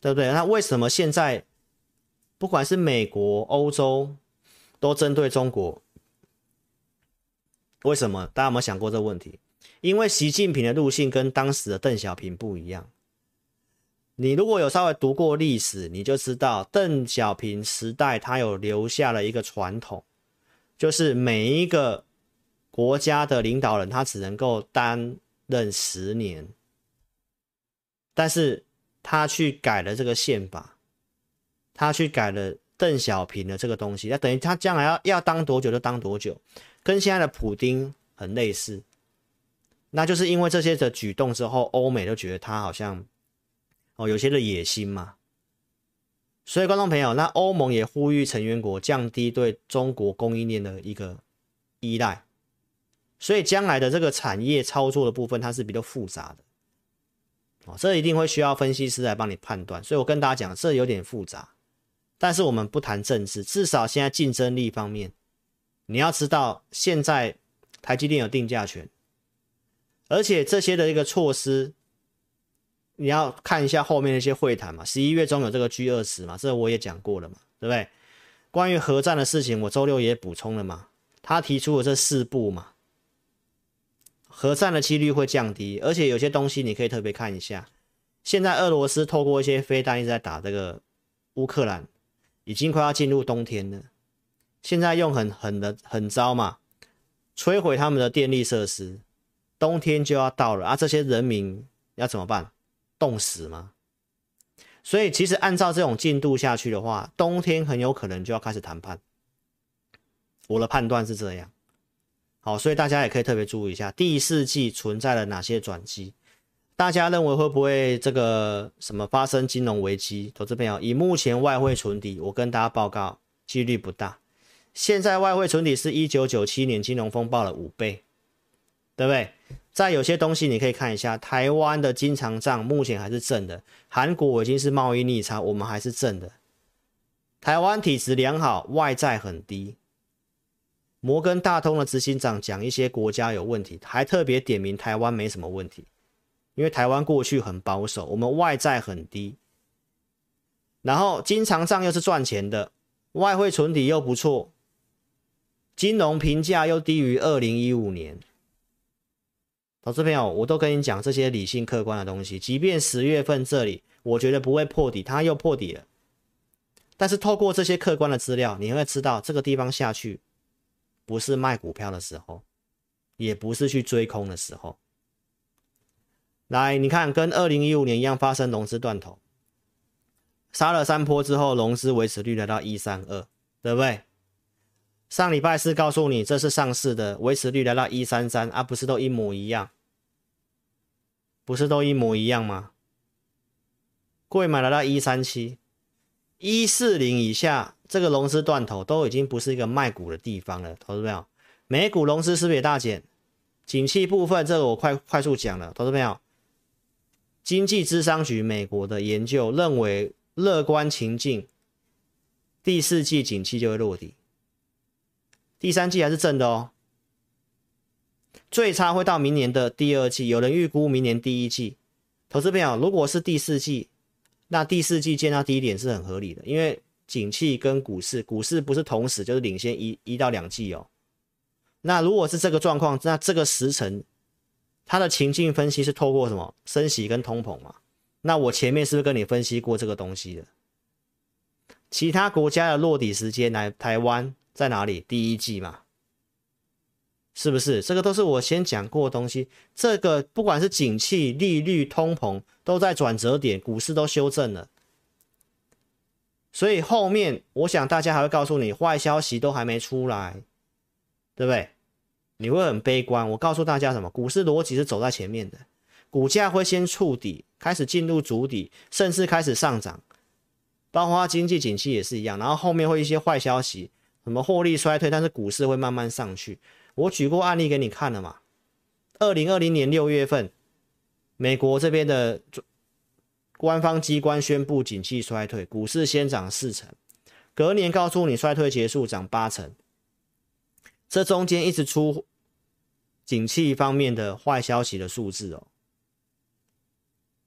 对不对？那为什么现在？不管是美国、欧洲，都针对中国，为什么？大家有没有想过这个问题？因为习近平的路线跟当时的邓小平不一样。你如果有稍微读过历史，你就知道邓小平时代他有留下了一个传统，就是每一个国家的领导人他只能够担任十年，但是他去改了这个宪法。他去改了邓小平的这个东西，那等于他将来要要当多久就当多久，跟现在的普丁很类似。那就是因为这些的举动之后，欧美都觉得他好像哦有些的野心嘛。所以观众朋友，那欧盟也呼吁成员国降低对中国供应链的一个依赖。所以将来的这个产业操作的部分，它是比较复杂的。哦，这一定会需要分析师来帮你判断。所以我跟大家讲，这有点复杂。但是我们不谈政治，至少现在竞争力方面，你要知道，现在台积电有定价权，而且这些的一个措施，你要看一下后面那些会谈嘛。十一月中有这个 G 二十嘛，这我也讲过了嘛，对不对？关于核战的事情，我周六也补充了嘛。他提出了这四步嘛，核战的几率会降低，而且有些东西你可以特别看一下。现在俄罗斯透过一些飞弹一直在打这个乌克兰。已经快要进入冬天了，现在用很狠的狠招嘛，摧毁他们的电力设施，冬天就要到了啊！这些人民要怎么办？冻死吗？所以其实按照这种进度下去的话，冬天很有可能就要开始谈判。我的判断是这样。好，所以大家也可以特别注意一下第四季存在了哪些转机。大家认为会不会这个什么发生金融危机？投资朋友，以目前外汇存底，我跟大家报告，几率不大。现在外汇存底是一九九七年金融风暴的五倍，对不对？在有些东西你可以看一下，台湾的经常账目前还是正的，韩国已经是贸易逆差，我们还是正的。台湾体质良好，外债很低。摩根大通的执行长讲一些国家有问题，还特别点名台湾没什么问题。因为台湾过去很保守，我们外债很低，然后经常账又是赚钱的，外汇存底又不错，金融评价又低于二零一五年。投资朋友，我都跟你讲这些理性客观的东西，即便十月份这里我觉得不会破底，它又破底了，但是透过这些客观的资料，你会知道这个地方下去不是卖股票的时候，也不是去追空的时候。来，你看，跟二零一五年一样发生融资断头，杀了三波之后，融资维持率来到一三二，对不对？上礼拜四告诉你这是上市的，维持率来到一三三啊，不是都一模一样？不是都一模一样吗？贵买来到一三七，一四零以下，这个融资断头都已经不是一个卖股的地方了，投资朋友，美股融资是不是也大减？景气部分，这个我快快速讲了，投资朋友。经济咨商局美国的研究认为，乐观情境，第四季景气就会落底，第三季还是正的哦，最差会到明年的第二季，有人预估明年第一季。投资朋友，如果是第四季，那第四季见到低点是很合理的，因为景气跟股市，股市不是同时就是领先一一到两季哦。那如果是这个状况，那这个时辰。它的情境分析是透过什么升息跟通膨嘛？那我前面是不是跟你分析过这个东西的？其他国家的落底时间来台湾在哪里？第一季嘛，是不是？这个都是我先讲过的东西。这个不管是景气、利率、通膨，都在转折点，股市都修正了。所以后面我想大家还会告诉你，坏消息都还没出来，对不对？你会很悲观。我告诉大家什么？股市逻辑是走在前面的，股价会先触底，开始进入主底，甚至开始上涨。包括经济景气也是一样，然后后面会一些坏消息，什么获利衰退，但是股市会慢慢上去。我举过案例给你看了嘛？二零二零年六月份，美国这边的官方机关宣布景气衰退，股市先涨四成，隔年告诉你衰退结束，涨八成。这中间一直出景气方面的坏消息的数字哦。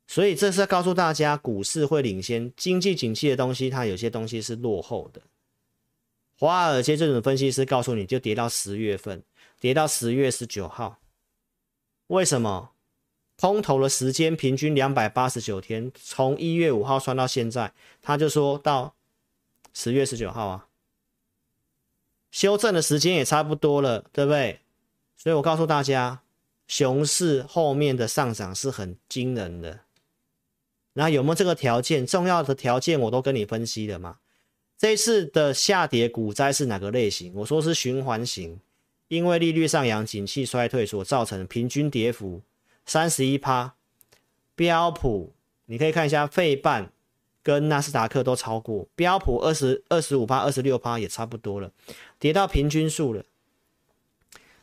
所以这是要告诉大家，股市会领先经济景气的东西，它有些东西是落后的。华尔街这种分析师告诉你就跌到十月份，跌到十月十九号。为什么？空头的时间平均两百八十九天，从一月五号算到现在，他就说到十月十九号啊，修正的时间也差不多了，对不对？所以我告诉大家，熊市后面的上涨是很惊人的。那有没有这个条件？重要的条件我都跟你分析了嘛。这一次的下跌股灾是哪个类型？我说是循环型，因为利率上扬、景气衰退所造成平均跌幅三十一趴。标普你可以看一下，费半跟纳斯达克都超过，标普二十二十五趴、二十六趴也差不多了，跌到平均数了。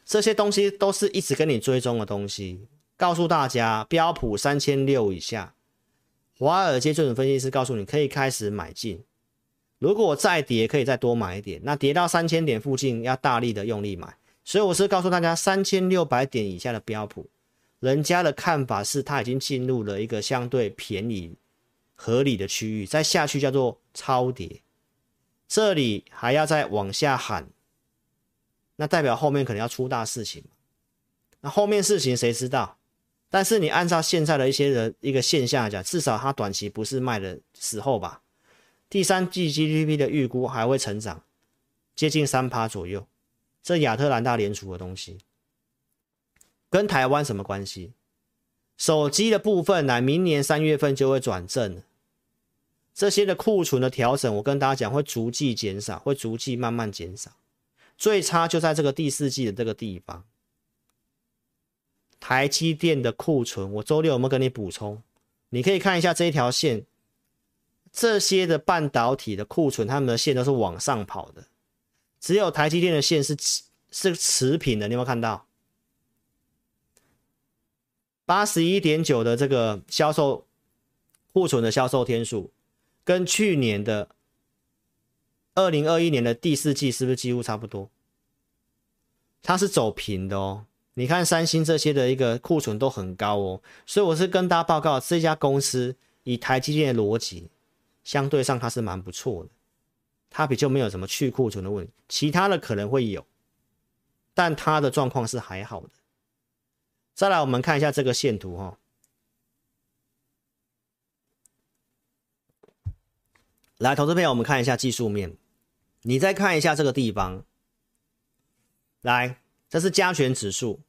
这些东西都是一直跟你追踪的东西，告诉大家，标普三千六以下。华尔街这种分析师告诉你，可以开始买进。如果我再跌，可以再多买一点。那跌到三千点附近，要大力的用力买。所以我是告诉大家，三千六百点以下的标普，人家的看法是它已经进入了一个相对便宜、合理的区域，再下去叫做超跌。这里还要再往下喊，那代表后面可能要出大事情。那后面事情谁知道？但是你按照现在的一些人一个现象来讲，至少它短期不是卖的时候吧？第三季 GDP 的预估还会成长，接近三趴左右。这亚特兰大联储的东西跟台湾什么关系？手机的部分呢？明年三月份就会转正。这些的库存的调整，我跟大家讲会逐季减少，会逐季慢慢减少。最差就在这个第四季的这个地方。台积电的库存，我周六有没有跟你补充？你可以看一下这一条线，这些的半导体的库存，他们的线都是往上跑的，只有台积电的线是是持平的。你有没有看到？八十一点九的这个销售库存的销售天数，跟去年的二零二一年的第四季是不是几乎差不多？它是走平的哦。你看三星这些的一个库存都很高哦，所以我是跟大家报告，这家公司以台积电的逻辑，相对上它是蛮不错的，它比较没有什么去库存的问题，其他的可能会有，但它的状况是还好的。再来，我们看一下这个线图哈、哦，来，投资朋友，我们看一下技术面，你再看一下这个地方，来，这是加权指数。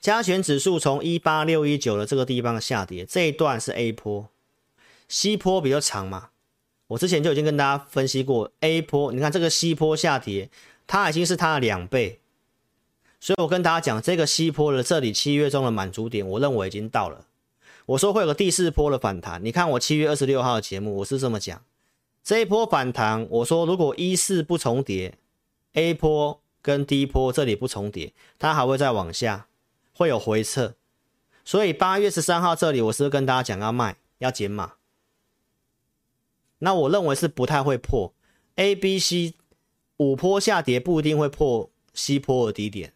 加权指数从一八六一九的这个地方下跌，这一段是 A 波，C 波比较长嘛。我之前就已经跟大家分析过 A 波，你看这个 C 波下跌，它已经是它的两倍，所以我跟大家讲，这个 C 波的这里七月中的满足点，我认为已经到了。我说会有个第四波的反弹，你看我七月二十六号的节目，我是这么讲，这一波反弹，我说如果一四不重叠，A 波跟 D 波这里不重叠，它还会再往下。会有回撤，所以八月十三号这里，我是跟大家讲要卖，要减码。那我认为是不太会破 A、B、C 五波下跌，不一定会破 C 波的低点。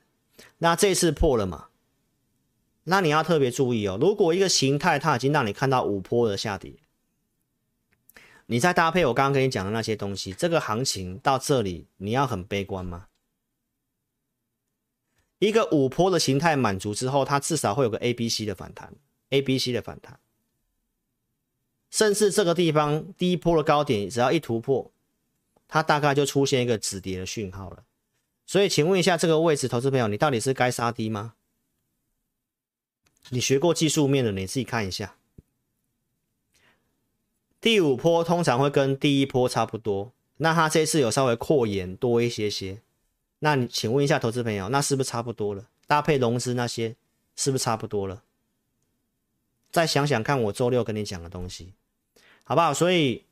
那这次破了嘛？那你要特别注意哦。如果一个形态它已经让你看到五波的下跌，你再搭配我刚刚跟你讲的那些东西，这个行情到这里你要很悲观吗？一个五波的形态满足之后，它至少会有个 A、B、C 的反弹，A、B、C 的反弹。甚至这个地方第一波的高点只要一突破，它大概就出现一个止跌的讯号了。所以，请问一下这个位置，投资朋友，你到底是该杀低吗？你学过技术面的，你自己看一下。第五波通常会跟第一波差不多，那它这次有稍微扩延多一些些，那你请问一下投资朋友，那是不是差不多了？搭配融资那些，是不是差不多了？再想想看，我周六跟你讲的东西，好不好？所以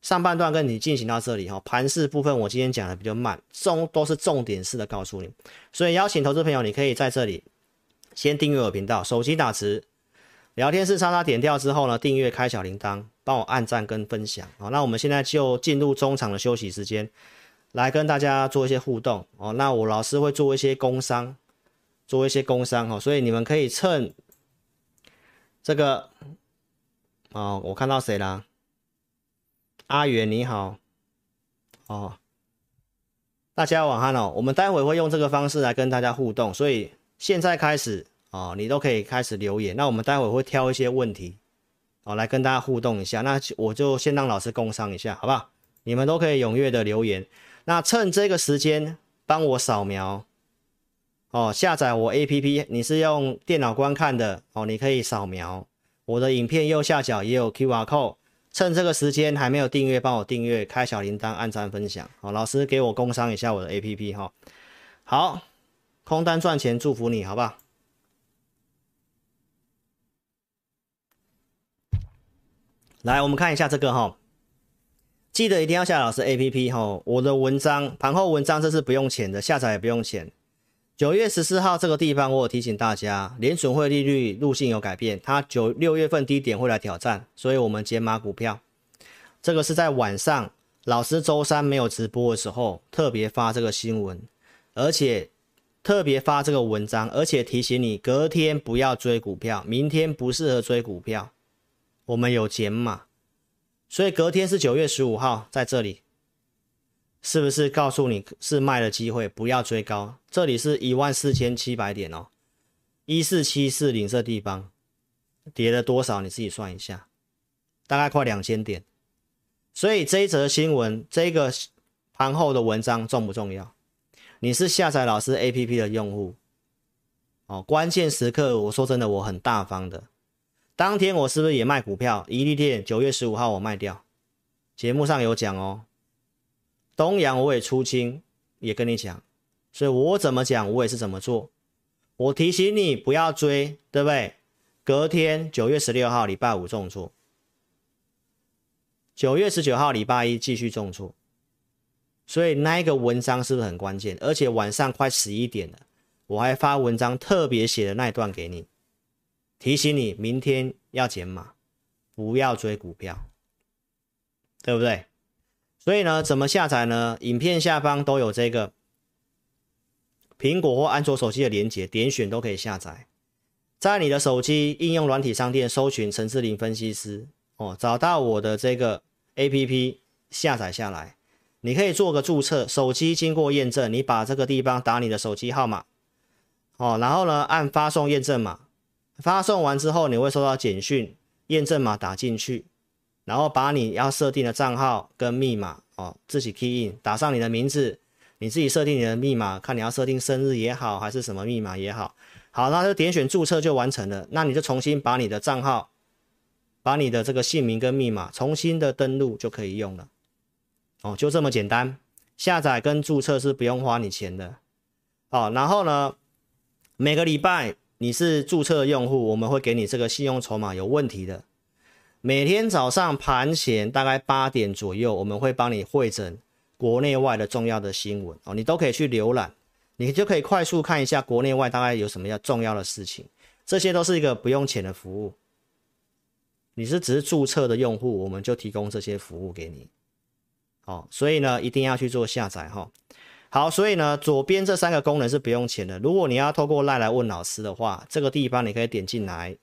上半段跟你进行到这里哈，盘势部分我今天讲的比较慢，重都是重点式的告诉你，所以邀请投资朋友，你可以在这里先订阅我频道，手机打字，聊天室叉叉点掉之后呢，订阅开小铃铛。帮我按赞跟分享好，那我们现在就进入中场的休息时间，来跟大家做一些互动哦。那我老师会做一些工商，做一些工商哦，所以你们可以趁这个哦，我看到谁啦？阿元你好哦，大家晚安哦。我们待会会用这个方式来跟大家互动，所以现在开始哦，你都可以开始留言。那我们待会会挑一些问题。哦，来跟大家互动一下。那我就先让老师共商一下，好不好？你们都可以踊跃的留言。那趁这个时间帮我扫描哦，下载我 APP。你是用电脑观看的哦，你可以扫描我的影片右下角也有 QR code。趁这个时间还没有订阅，帮我订阅，开小铃铛，按赞分享。好，老师给我工商一下我的 APP 哈。好，空单赚钱，祝福你，好不好？来，我们看一下这个哈，记得一定要下老师 APP 哈。我的文章盘后文章这是不用钱的，下载也不用钱。九月十四号这个地方，我有提醒大家，联准会利率路径有改变，它九六月份低点会来挑战，所以我们减码股票。这个是在晚上，老师周三没有直播的时候特别发这个新闻，而且特别发这个文章，而且提醒你隔天不要追股票，明天不适合追股票。我们有减码，所以隔天是九月十五号，在这里，是不是告诉你是卖的机会，不要追高？这里是一万四千七百点哦，一四七四零这地方跌了多少？你自己算一下，大概快两千点。所以这一则新闻，这个盘后的文章重不重要？你是下载老师 APP 的用户哦，关键时刻，我说真的，我很大方的。当天我是不是也卖股票？伊利电九月十五号我卖掉，节目上有讲哦。东阳我也出清，也跟你讲，所以我怎么讲我也是怎么做。我提醒你不要追，对不对？隔天九月十六号礼拜五重挫，九月十九号礼拜一继续重挫，所以那个文章是不是很关键？而且晚上快十一点了，我还发文章特别写的那一段给你。提醒你，明天要减码，不要追股票，对不对？所以呢，怎么下载呢？影片下方都有这个苹果或安卓手机的连接，点选都可以下载。在你的手机应用软体商店搜寻陈志林分析师哦，找到我的这个 APP 下载下来，你可以做个注册，手机经过验证，你把这个地方打你的手机号码哦，然后呢，按发送验证码。发送完之后，你会收到简讯，验证码打进去，然后把你要设定的账号跟密码哦，自己 key in，打上你的名字，你自己设定你的密码，看你要设定生日也好，还是什么密码也好，好，那就点选注册就完成了。那你就重新把你的账号，把你的这个姓名跟密码重新的登录就可以用了，哦，就这么简单。下载跟注册是不用花你钱的，哦，然后呢，每个礼拜。你是注册用户，我们会给你这个信用筹码有问题的。每天早上盘前大概八点左右，我们会帮你汇整国内外的重要的新闻哦，你都可以去浏览，你就可以快速看一下国内外大概有什么要重要的事情。这些都是一个不用钱的服务。你是只是注册的用户，我们就提供这些服务给你。哦，所以呢，一定要去做下载哈。好，所以呢，左边这三个功能是不用钱的。如果你要透过赖来问老师的话，这个地方你可以点进来，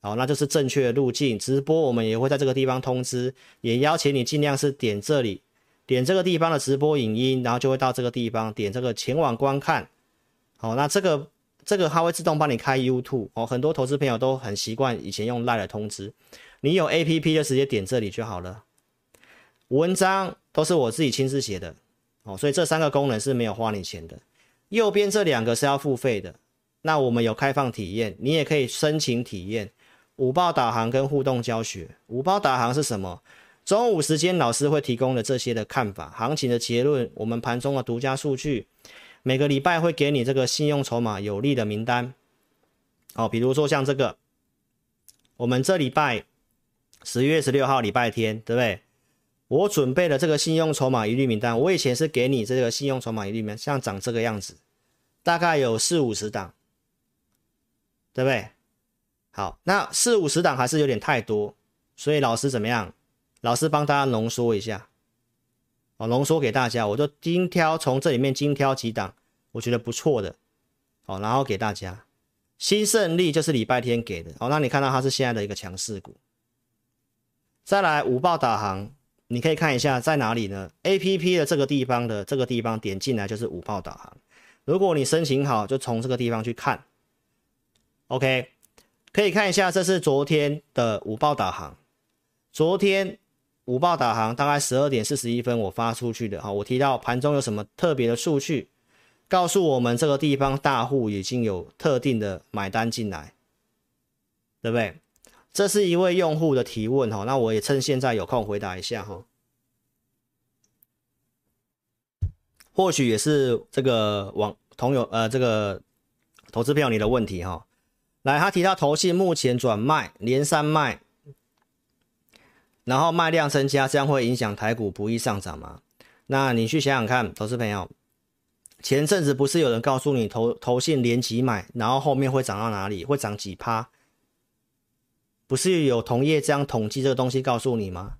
好，那就是正确的路径。直播我们也会在这个地方通知，也邀请你尽量是点这里，点这个地方的直播影音，然后就会到这个地方，点这个前往观看。好，那这个这个它会自动帮你开 YouTube 哦。很多投资朋友都很习惯以前用赖来通知，你有 APP 就直接点这里就好了。文章都是我自己亲自写的哦，所以这三个功能是没有花你钱的。右边这两个是要付费的。那我们有开放体验，你也可以申请体验五报导航跟互动教学。五报导航是什么？中午时间老师会提供的这些的看法、行情的结论，我们盘中的独家数据，每个礼拜会给你这个信用筹码有利的名单。哦，比如说像这个，我们这礼拜十月十六号礼拜天，对不对？我准备了这个信用筹码一律名单，我以前是给你这个信用筹码一律名单，像长这个样子，大概有四五十档。对不对？好，那四五十档还是有点太多，所以老师怎么样？老师帮大家浓缩一下，哦，浓缩给大家，我就精挑从这里面精挑几档，我觉得不错的，哦，然后给大家。新胜利就是礼拜天给的，哦，那你看到它是现在的一个强势股。再来五报导航，你可以看一下在哪里呢？APP 的这个地方的这个地方点进来就是五报导航，如果你申请好，就从这个地方去看。OK，可以看一下，这是昨天的午报导航。昨天午报导航大概十二点四十一分我发出去的哈，我提到盘中有什么特别的数据，告诉我们这个地方大户已经有特定的买单进来，对不对？这是一位用户的提问哈，那我也趁现在有空回答一下哈。或许也是这个网同友呃这个投资票你的问题哈。来，他提到投信目前转卖，连三卖，然后卖量增加，这样会影响台股不易上涨吗？那你去想想看，投资朋友，前阵子不是有人告诉你投投信连几买，然后后面会涨到哪里，会涨几趴？不是有同业这样统计这个东西告诉你吗？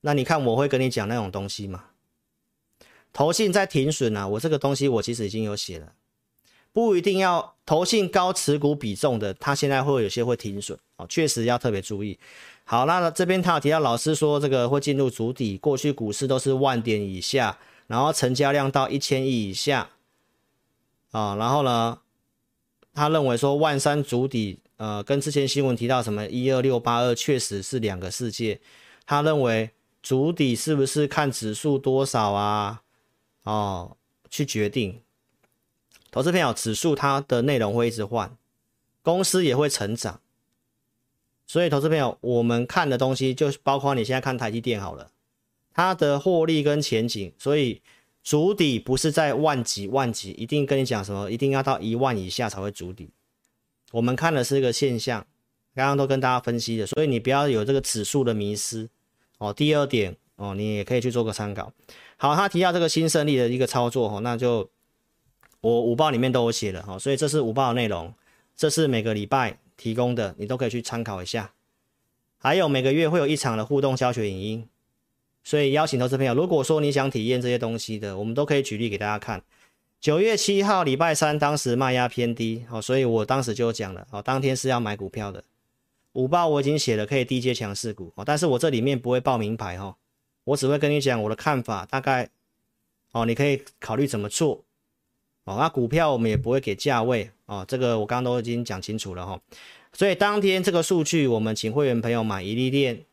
那你看我会跟你讲那种东西吗？投信在停损啊，我这个东西我其实已经有写了。不一定要投信高持股比重的，他现在会有些会停损哦，确实要特别注意。好，那这边他有提到老师说这个会进入主底，过去股市都是万点以下，然后成交量到一千亿以下啊，然后呢，他认为说万三主底，呃，跟之前新闻提到什么一二六八二确实是两个世界。他认为主底是不是看指数多少啊？哦，去决定。投资朋友，指数它的内容会一直换，公司也会成长，所以投资朋友，我们看的东西就是包括你现在看台积电好了，它的获利跟前景，所以主底不是在万级万级，一定跟你讲什么，一定要到一万以下才会主底。我们看的是一个现象，刚刚都跟大家分析的，所以你不要有这个指数的迷失哦。第二点哦，你也可以去做个参考。好，他提到这个新胜利的一个操作哦，那就。我午报里面都有写了哈，所以这是午报的内容，这是每个礼拜提供的，你都可以去参考一下。还有每个月会有一场的互动教学影音，所以邀请投资朋友，如果说你想体验这些东西的，我们都可以举例给大家看。九月七号礼拜三，当时卖压偏低，好，所以我当时就讲了，哦，当天是要买股票的。午报我已经写了，可以低阶强势股，哦但是我这里面不会报名牌哈，我只会跟你讲我的看法，大概，哦，你可以考虑怎么做。哦，那股票我们也不会给价位哦，这个我刚刚都已经讲清楚了哈。所以当天这个数据，我们请会员朋友买一利电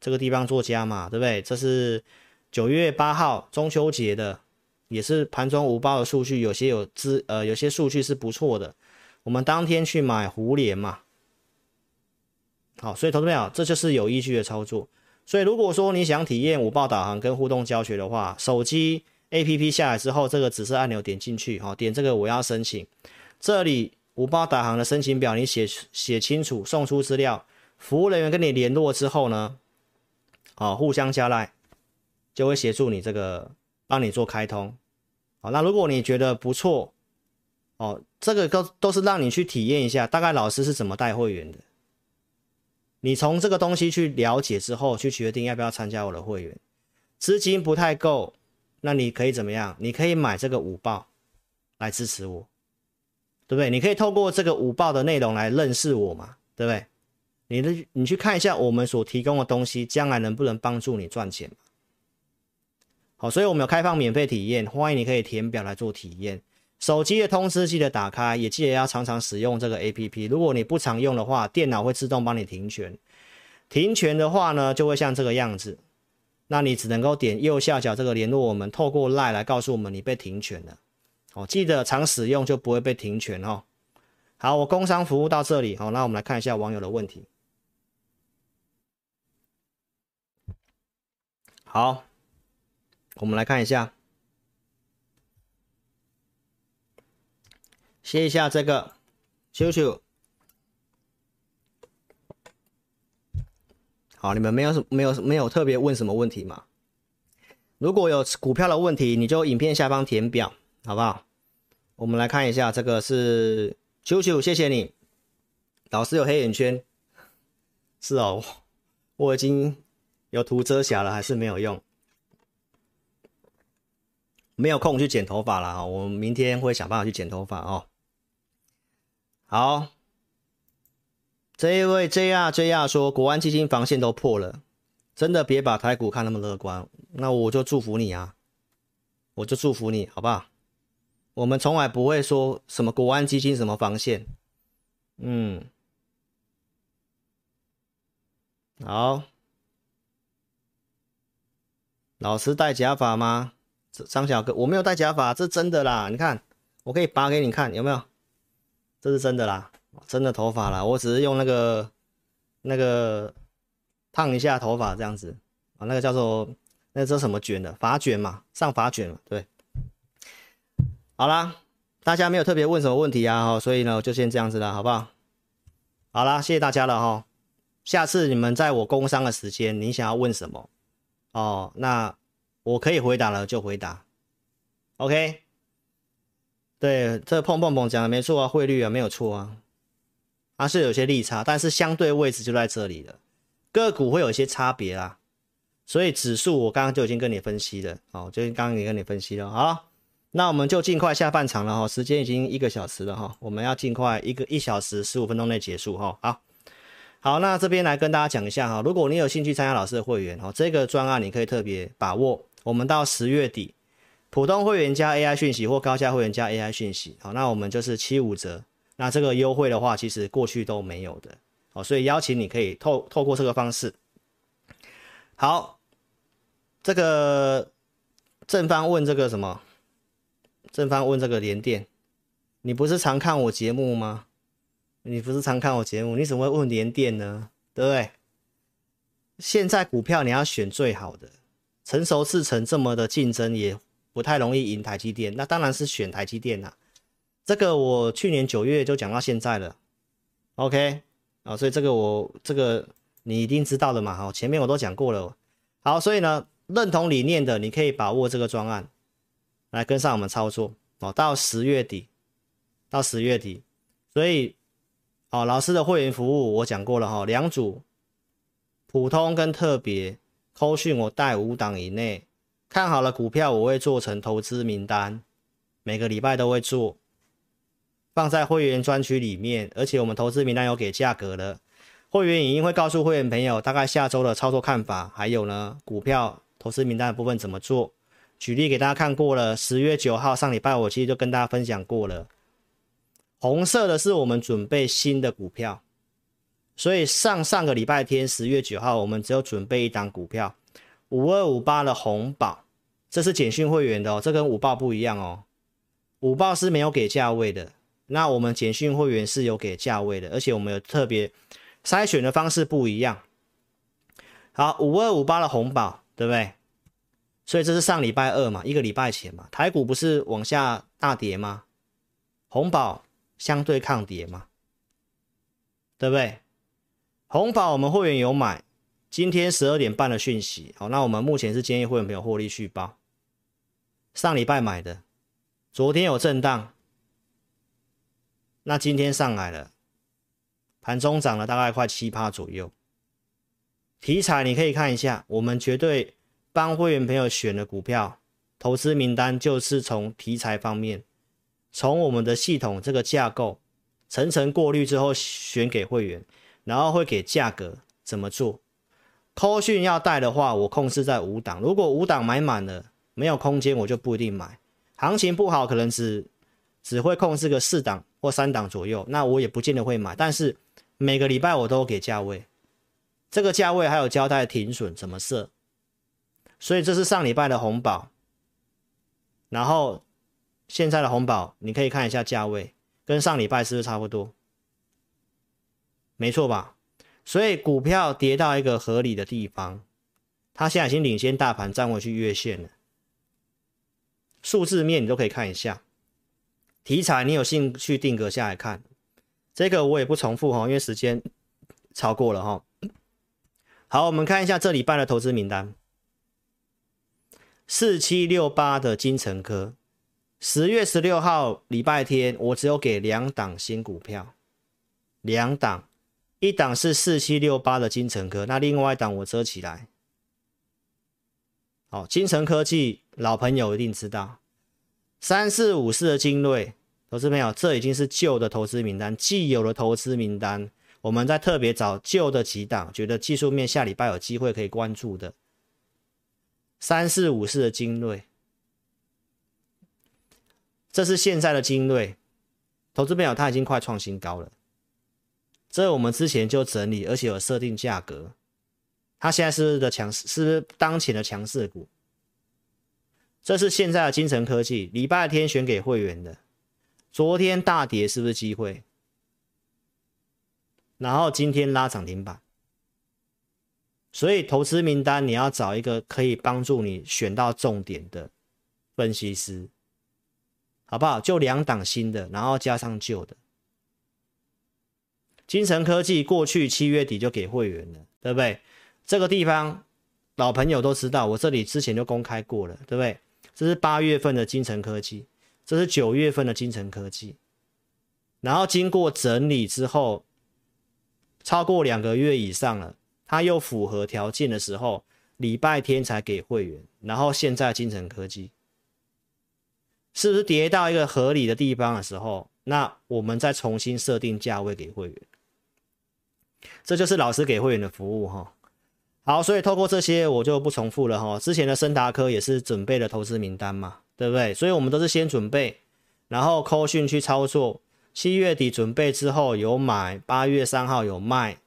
这个地方做加码，对不对？这是九月八号中秋节的，也是盘中午报的数据，有些有资呃，有些数据是不错的。我们当天去买胡连嘛，好，所以投资朋友，这就是有依据的操作。所以如果说你想体验午报导航跟互动教学的话，手机。A P P 下来之后，这个指示按钮点进去，哈，点这个我要申请。这里午报导航的申请表，你写写清楚，送出资料，服务人员跟你联络之后呢，哦，互相加赖，就会协助你这个帮你做开通。好，那如果你觉得不错，哦，这个都都是让你去体验一下，大概老师是怎么带会员的。你从这个东西去了解之后，去决定要不要参加我的会员。资金不太够。那你可以怎么样？你可以买这个五报来支持我，对不对？你可以透过这个五报的内容来认识我嘛，对不对？你的你去看一下我们所提供的东西，将来能不能帮助你赚钱？好，所以我们有开放免费体验，欢迎你可以填表来做体验。手机的通知记得打开，也记得要常常使用这个 APP。如果你不常用的话，电脑会自动帮你停权。停权的话呢，就会像这个样子。那你只能够点右下角这个联络我们，透过 lie 来告诉我们你被停权了。哦，记得常使用就不会被停权哦。好，我工商服务到这里。好，那我们来看一下网友的问题。好，我们来看一下，歇一下这个，咻咻。好，你们没有什没有没有特别问什么问题吗？如果有股票的问题，你就影片下方填表，好不好？我们来看一下，这个是啾啾，谢谢你。老师有黑眼圈，是哦，我已经有涂遮瑕了，还是没有用，没有空去剪头发了啊！我明天会想办法去剪头发哦。好。这一位 JR JR 说，国安基金防线都破了，真的别把台股看那么乐观。那我就祝福你啊，我就祝福你，好不好？我们从来不会说什么国安基金什么防线。嗯，好，老师戴假发吗？张小哥，我没有戴假发，这真的啦。你看，我可以拔给你看，有没有？这是真的啦。真的头发啦，我只是用那个那个烫一下头发这样子啊，那个叫做那个叫什么卷的发卷嘛，上发卷嘛，对。好啦，大家没有特别问什么问题啊，所以呢就先这样子了，好不好？好啦，谢谢大家了哈。下次你们在我工商的时间，你想要问什么哦，那我可以回答了就回答，OK？对，这碰碰碰讲的没错啊，汇率啊没有错啊。它是有些利差，但是相对位置就在这里了。个股会有一些差别啦，所以指数我刚刚就已经跟你分析了，哦，就刚刚也跟你分析了。好，那我们就尽快下半场了哈，时间已经一个小时了哈，我们要尽快一个一小时十五分钟内结束哈。好，好，那这边来跟大家讲一下哈，如果你有兴趣参加老师的会员哈，这个专案你可以特别把握，我们到十月底，普通会员加 AI 讯息或高价会员加 AI 讯息，好，那我们就是七五折。那这个优惠的话，其实过去都没有的，哦，所以邀请你可以透透过这个方式。好，这个正方问这个什么？正方问这个联电，你不是常看我节目吗？你不是常看我节目，你怎么会问联电呢？对不对？现在股票你要选最好的，成熟制程这么的竞争，也不太容易赢台积电，那当然是选台积电啦。这个我去年九月就讲到现在了，OK 啊，所以这个我这个你一定知道的嘛，哈，前面我都讲过了，好，所以呢，认同理念的你可以把握这个专案来跟上我们操作哦，到十月底，到十月底，所以哦，老师的会员服务我讲过了哈，两组普通跟特别，扣讯我带五档以内，看好了股票我会做成投资名单，每个礼拜都会做。放在会员专区里面，而且我们投资名单有给价格了。会员影音会告诉会员朋友大概下周的操作看法，还有呢，股票投资名单的部分怎么做。举例给大家看过了，十月九号上礼拜我其实就跟大家分享过了。红色的是我们准备新的股票，所以上上个礼拜天十月九号我们只有准备一档股票，五二五八的红宝，这是简讯会员的哦，这跟五报不一样哦，五报是没有给价位的。那我们简讯会员是有给价位的，而且我们有特别筛选的方式不一样。好，五二五八的红宝，对不对？所以这是上礼拜二嘛，一个礼拜前嘛，台股不是往下大跌吗？红宝相对抗跌嘛，对不对？红宝我们会员有买，今天十二点半的讯息，好，那我们目前是建议会员朋友获利续报。上礼拜买的，昨天有震荡。那今天上来了，盘中涨了大概快七趴左右。题材你可以看一下，我们绝对帮会员朋友选的股票，投资名单就是从题材方面，从我们的系统这个架构层层过滤之后选给会员，然后会给价格怎么做。扣讯要带的话，我控制在五档，如果五档买满了没有空间，我就不一定买。行情不好，可能只只会控制个四档。或三档左右，那我也不见得会买，但是每个礼拜我都给价位，这个价位还有交代停损怎么设，所以这是上礼拜的红宝，然后现在的红宝你可以看一下价位，跟上礼拜是不是差不多？没错吧？所以股票跌到一个合理的地方，它现在已经领先大盘站回去月线了。数字面你都可以看一下，题材你有兴趣定格下来看，这个我也不重复哈，因为时间超过了哈。好，我们看一下这礼拜的投资名单，四七六八的金成科，十月十六号礼拜天，我只有给两档新股票，两档，一档是四七六八的金成科，那另外一档我遮起来。好，金成科技。老朋友一定知道，三四五四的精锐，投资朋友，这已经是旧的投资名单，既有的投资名单，我们在特别找旧的几档，觉得技术面下礼拜有机会可以关注的，三四五四的精锐，这是现在的精锐，投资朋友，它已经快创新高了，这我们之前就整理，而且有设定价格，它现在是不是的强势，是当前的强势股？这是现在的金城科技，礼拜天选给会员的。昨天大跌是不是机会？然后今天拉涨停板，所以投资名单你要找一个可以帮助你选到重点的分析师，好不好？就两档新的，然后加上旧的。金城科技过去七月底就给会员了，对不对？这个地方老朋友都知道，我这里之前就公开过了，对不对？这是八月份的金成科技，这是九月份的金成科技，然后经过整理之后，超过两个月以上了，它又符合条件的时候，礼拜天才给会员，然后现在金成科技。是不是跌到一个合理的地方的时候，那我们再重新设定价位给会员，这就是老师给会员的服务哈。好，所以透过这些我就不重复了哈。之前的升达科也是准备了投资名单嘛，对不对？所以我们都是先准备，然后扣讯去操作。七月底准备之后有买，八月三号有卖，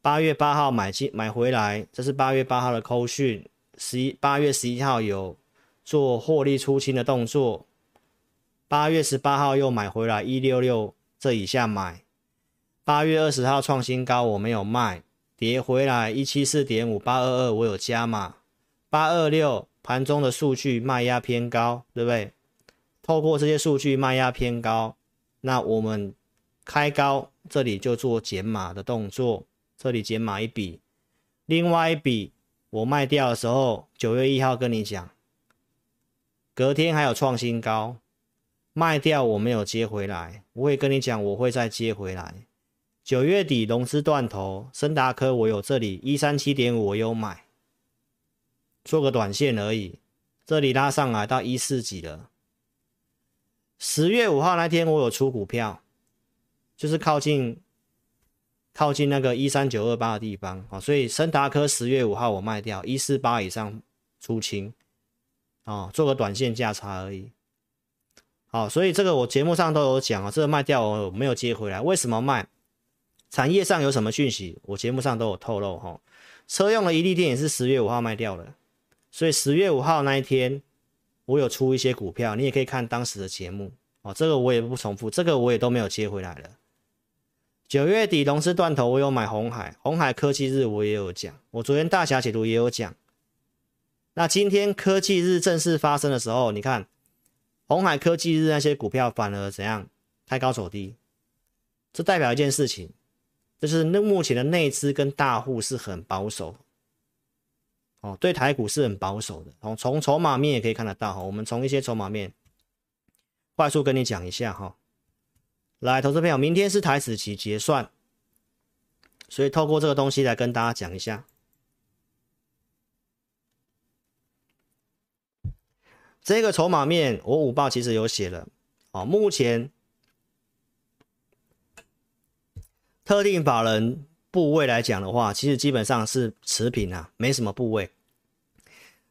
八月八号买进买回来，这是八月八号的扣讯。十一八月十一号有做获利出清的动作，八月十八号又买回来一六六这以下买，八月二十号创新高我没有卖。跌回来一七四点五八二二，我有加码八二六，盘中的数据卖压偏高，对不对？透过这些数据卖压偏高，那我们开高这里就做减码的动作，这里减码一笔，另外一笔我卖掉的时候，九月一号跟你讲，隔天还有创新高，卖掉我没有接回来，我会跟你讲我会再接回来。九月底融资断头，升达科我有这里一三七点五，我有买，做个短线而已。这里拉上来到一四几了。十月五号那天我有出股票，就是靠近靠近那个一三九二八的地方啊，所以升达科十月五号我卖掉一四八以上出清啊，做个短线价差而已。好，所以这个我节目上都有讲啊，这个卖掉我没有接回来，为什么卖？产业上有什么讯息？我节目上都有透露哈。车用的一利电也是十月五号卖掉了，所以十月五号那一天我有出一些股票，你也可以看当时的节目哦。这个我也不重复，这个我也都没有接回来了。九月底龙资断头，我有买红海，红海科技日我也有讲，我昨天大侠解读也有讲。那今天科技日正式发生的时候，你看红海科技日那些股票反而怎样？开高走低，这代表一件事情。就是那目前的内资跟大户是很保守，哦，对台股是很保守的。哦从筹码面也可以看得到哈，我们从一些筹码面快速跟你讲一下哈。来，投资朋友，明天是台指期结算，所以透过这个东西来跟大家讲一下。这个筹码面我五报其实有写了，哦，目前。特定法人部位来讲的话，其实基本上是持平啊，没什么部位。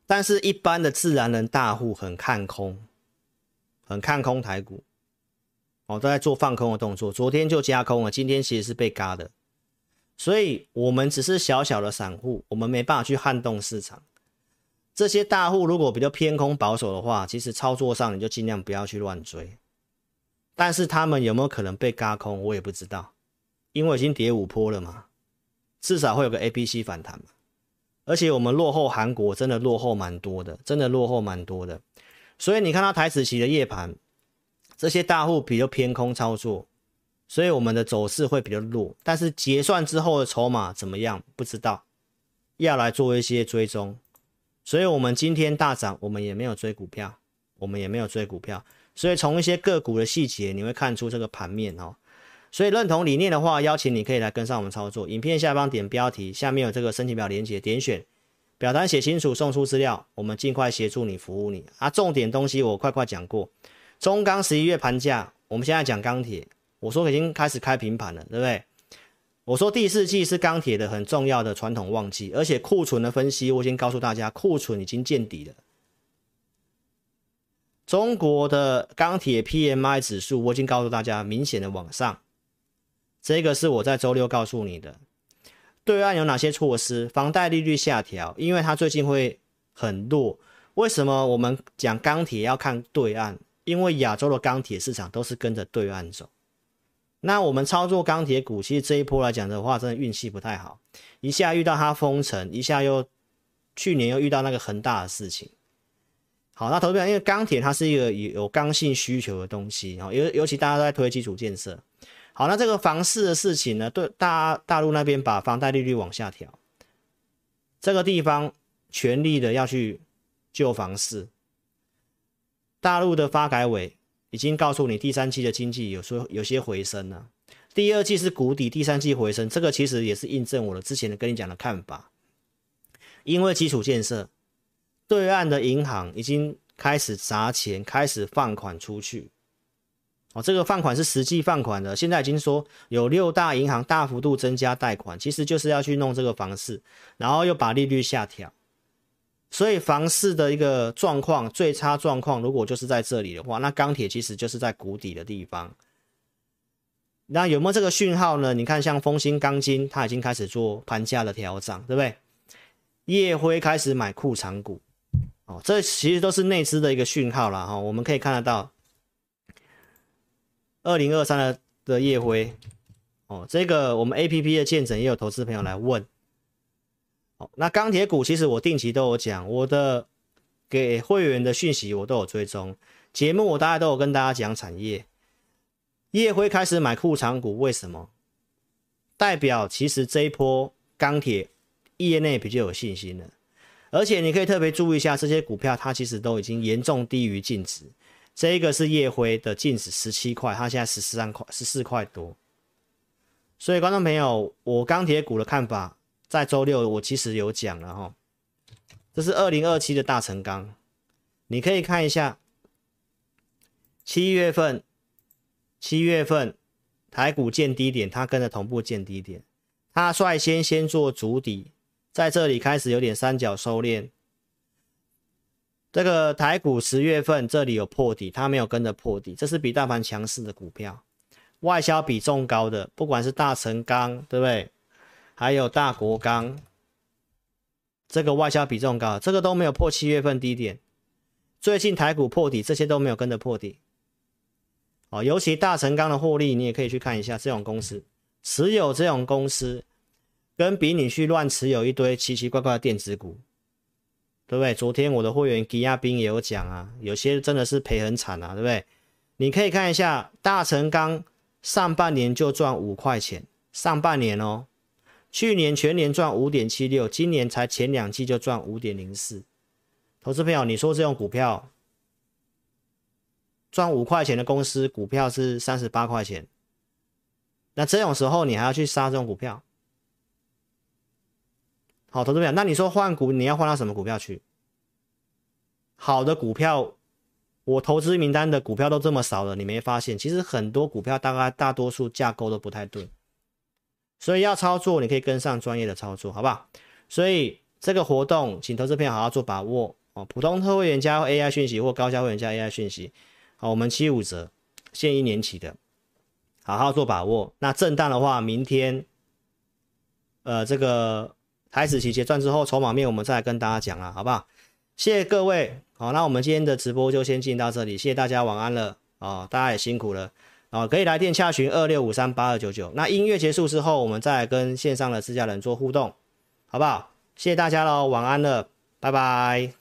但是，一般的自然人大户很看空，很看空台股，哦，都在做放空的动作。昨天就加空了，今天其实是被嘎的。所以我们只是小小的散户，我们没办法去撼动市场。这些大户如果比较偏空保守的话，其实操作上你就尽量不要去乱追。但是他们有没有可能被嘎空，我也不知道，因为已经跌五波了嘛，至少会有个 A、B、C 反弹嘛。而且我们落后韩国，真的落后蛮多的，真的落后蛮多的。所以你看到台指期的夜盘，这些大户比较偏空操作，所以我们的走势会比较弱。但是结算之后的筹码怎么样，不知道，要来做一些追踪。所以我们今天大涨，我们也没有追股票，我们也没有追股票。所以从一些个股的细节，你会看出这个盘面哦。所以认同理念的话，邀请你可以来跟上我们操作。影片下方点标题，下面有这个申请表连结，点选表单写清楚，送出资料，我们尽快协助你服务你啊。重点东西我快快讲过。中钢十一月盘价，我们现在讲钢铁，我说已经开始开平盘了，对不对？我说第四季是钢铁的很重要的传统旺季，而且库存的分析我已经告诉大家，库存已经见底了。中国的钢铁 PMI 指数我已经告诉大家，明显的往上。这个是我在周六告诉你的，对岸有哪些措施？房贷利率下调，因为它最近会很弱。为什么我们讲钢铁要看对岸？因为亚洲的钢铁市场都是跟着对岸走。那我们操作钢铁股，其实这一波来讲的话，真的运气不太好，一下遇到它封城，一下又去年又遇到那个恒大的事情。好，那投资者因为钢铁它是一个有有刚性需求的东西，尤尤其大家都在推基础建设。好，那这个房市的事情呢？对大大陆那边把房贷利率往下调，这个地方全力的要去救房市。大陆的发改委已经告诉你，第三季的经济有说有些回升了，第二季是谷底，第三季回升，这个其实也是印证我的之前的跟你讲的看法。因为基础建设，对岸的银行已经开始砸钱，开始放款出去。哦，这个放款是实际放款的，现在已经说有六大银行大幅度增加贷款，其实就是要去弄这个房市，然后又把利率下调，所以房市的一个状况最差状况，如果就是在这里的话，那钢铁其实就是在谷底的地方。那有没有这个讯号呢？你看，像丰兴钢筋，它已经开始做盘价的调整，对不对？烨辉开始买库藏股，哦，这其实都是内资的一个讯号了哈，我们可以看得到。二零二三的的夜辉，哦，这个我们 A P P 的见证也有投资朋友来问，哦，那钢铁股其实我定期都有讲，我的给会员的讯息我都有追踪，节目我大概都有跟大家讲产业，烨辉开始买库藏股，为什么？代表其实这一波钢铁业内比较有信心了，而且你可以特别注意一下这些股票，它其实都已经严重低于净值。这一个是夜辉的净值十七块，它现在十三块，十四块多。所以观众朋友，我钢铁股的看法，在周六我其实有讲了哈。这是二零二七的大成钢，你可以看一下，七月份，七月份台股见低点，它跟着同步见低点，它率先先做筑底，在这里开始有点三角收敛。这个台股十月份这里有破底，它没有跟着破底，这是比大盘强势的股票，外销比重高的，不管是大成钢，对不对？还有大国钢，这个外销比重高，这个都没有破七月份低点。最近台股破底，这些都没有跟着破底。哦，尤其大成钢的获利，你也可以去看一下这种公司，持有这种公司，跟比你去乱持有一堆奇奇怪怪的电子股。对不对？昨天我的会员吉亚兵也有讲啊，有些真的是赔很惨啊，对不对？你可以看一下大成钢上半年就赚五块钱，上半年哦，去年全年赚五点七六，今年才前两季就赚五点零四。投资朋友，你说这种股票赚五块钱的公司，股票是三十八块钱，那这种时候你还要去杀这种股票？好，投资朋友，那你说换股，你要换到什么股票去？好的股票，我投资名单的股票都这么少了，你没发现？其实很多股票大概大多数架构都不太对，所以要操作，你可以跟上专业的操作，好不好？所以这个活动，请投资朋友好好做把握哦。普通特会员加 AI 讯息或高价会员加 AI 讯息，好，我们七五折，限一年起的，好好做把握。那震荡的话，明天。呃这个台子期结算之后筹码面，我们再来跟大家讲了，好不好？谢谢各位，好，那我们今天的直播就先进到这里，谢谢大家，晚安了、哦，大家也辛苦了、哦，可以来电洽询二六五三八二九九。那音乐结束之后，我们再来跟线上的自家人做互动，好不好？谢谢大家喽，晚安了，拜拜。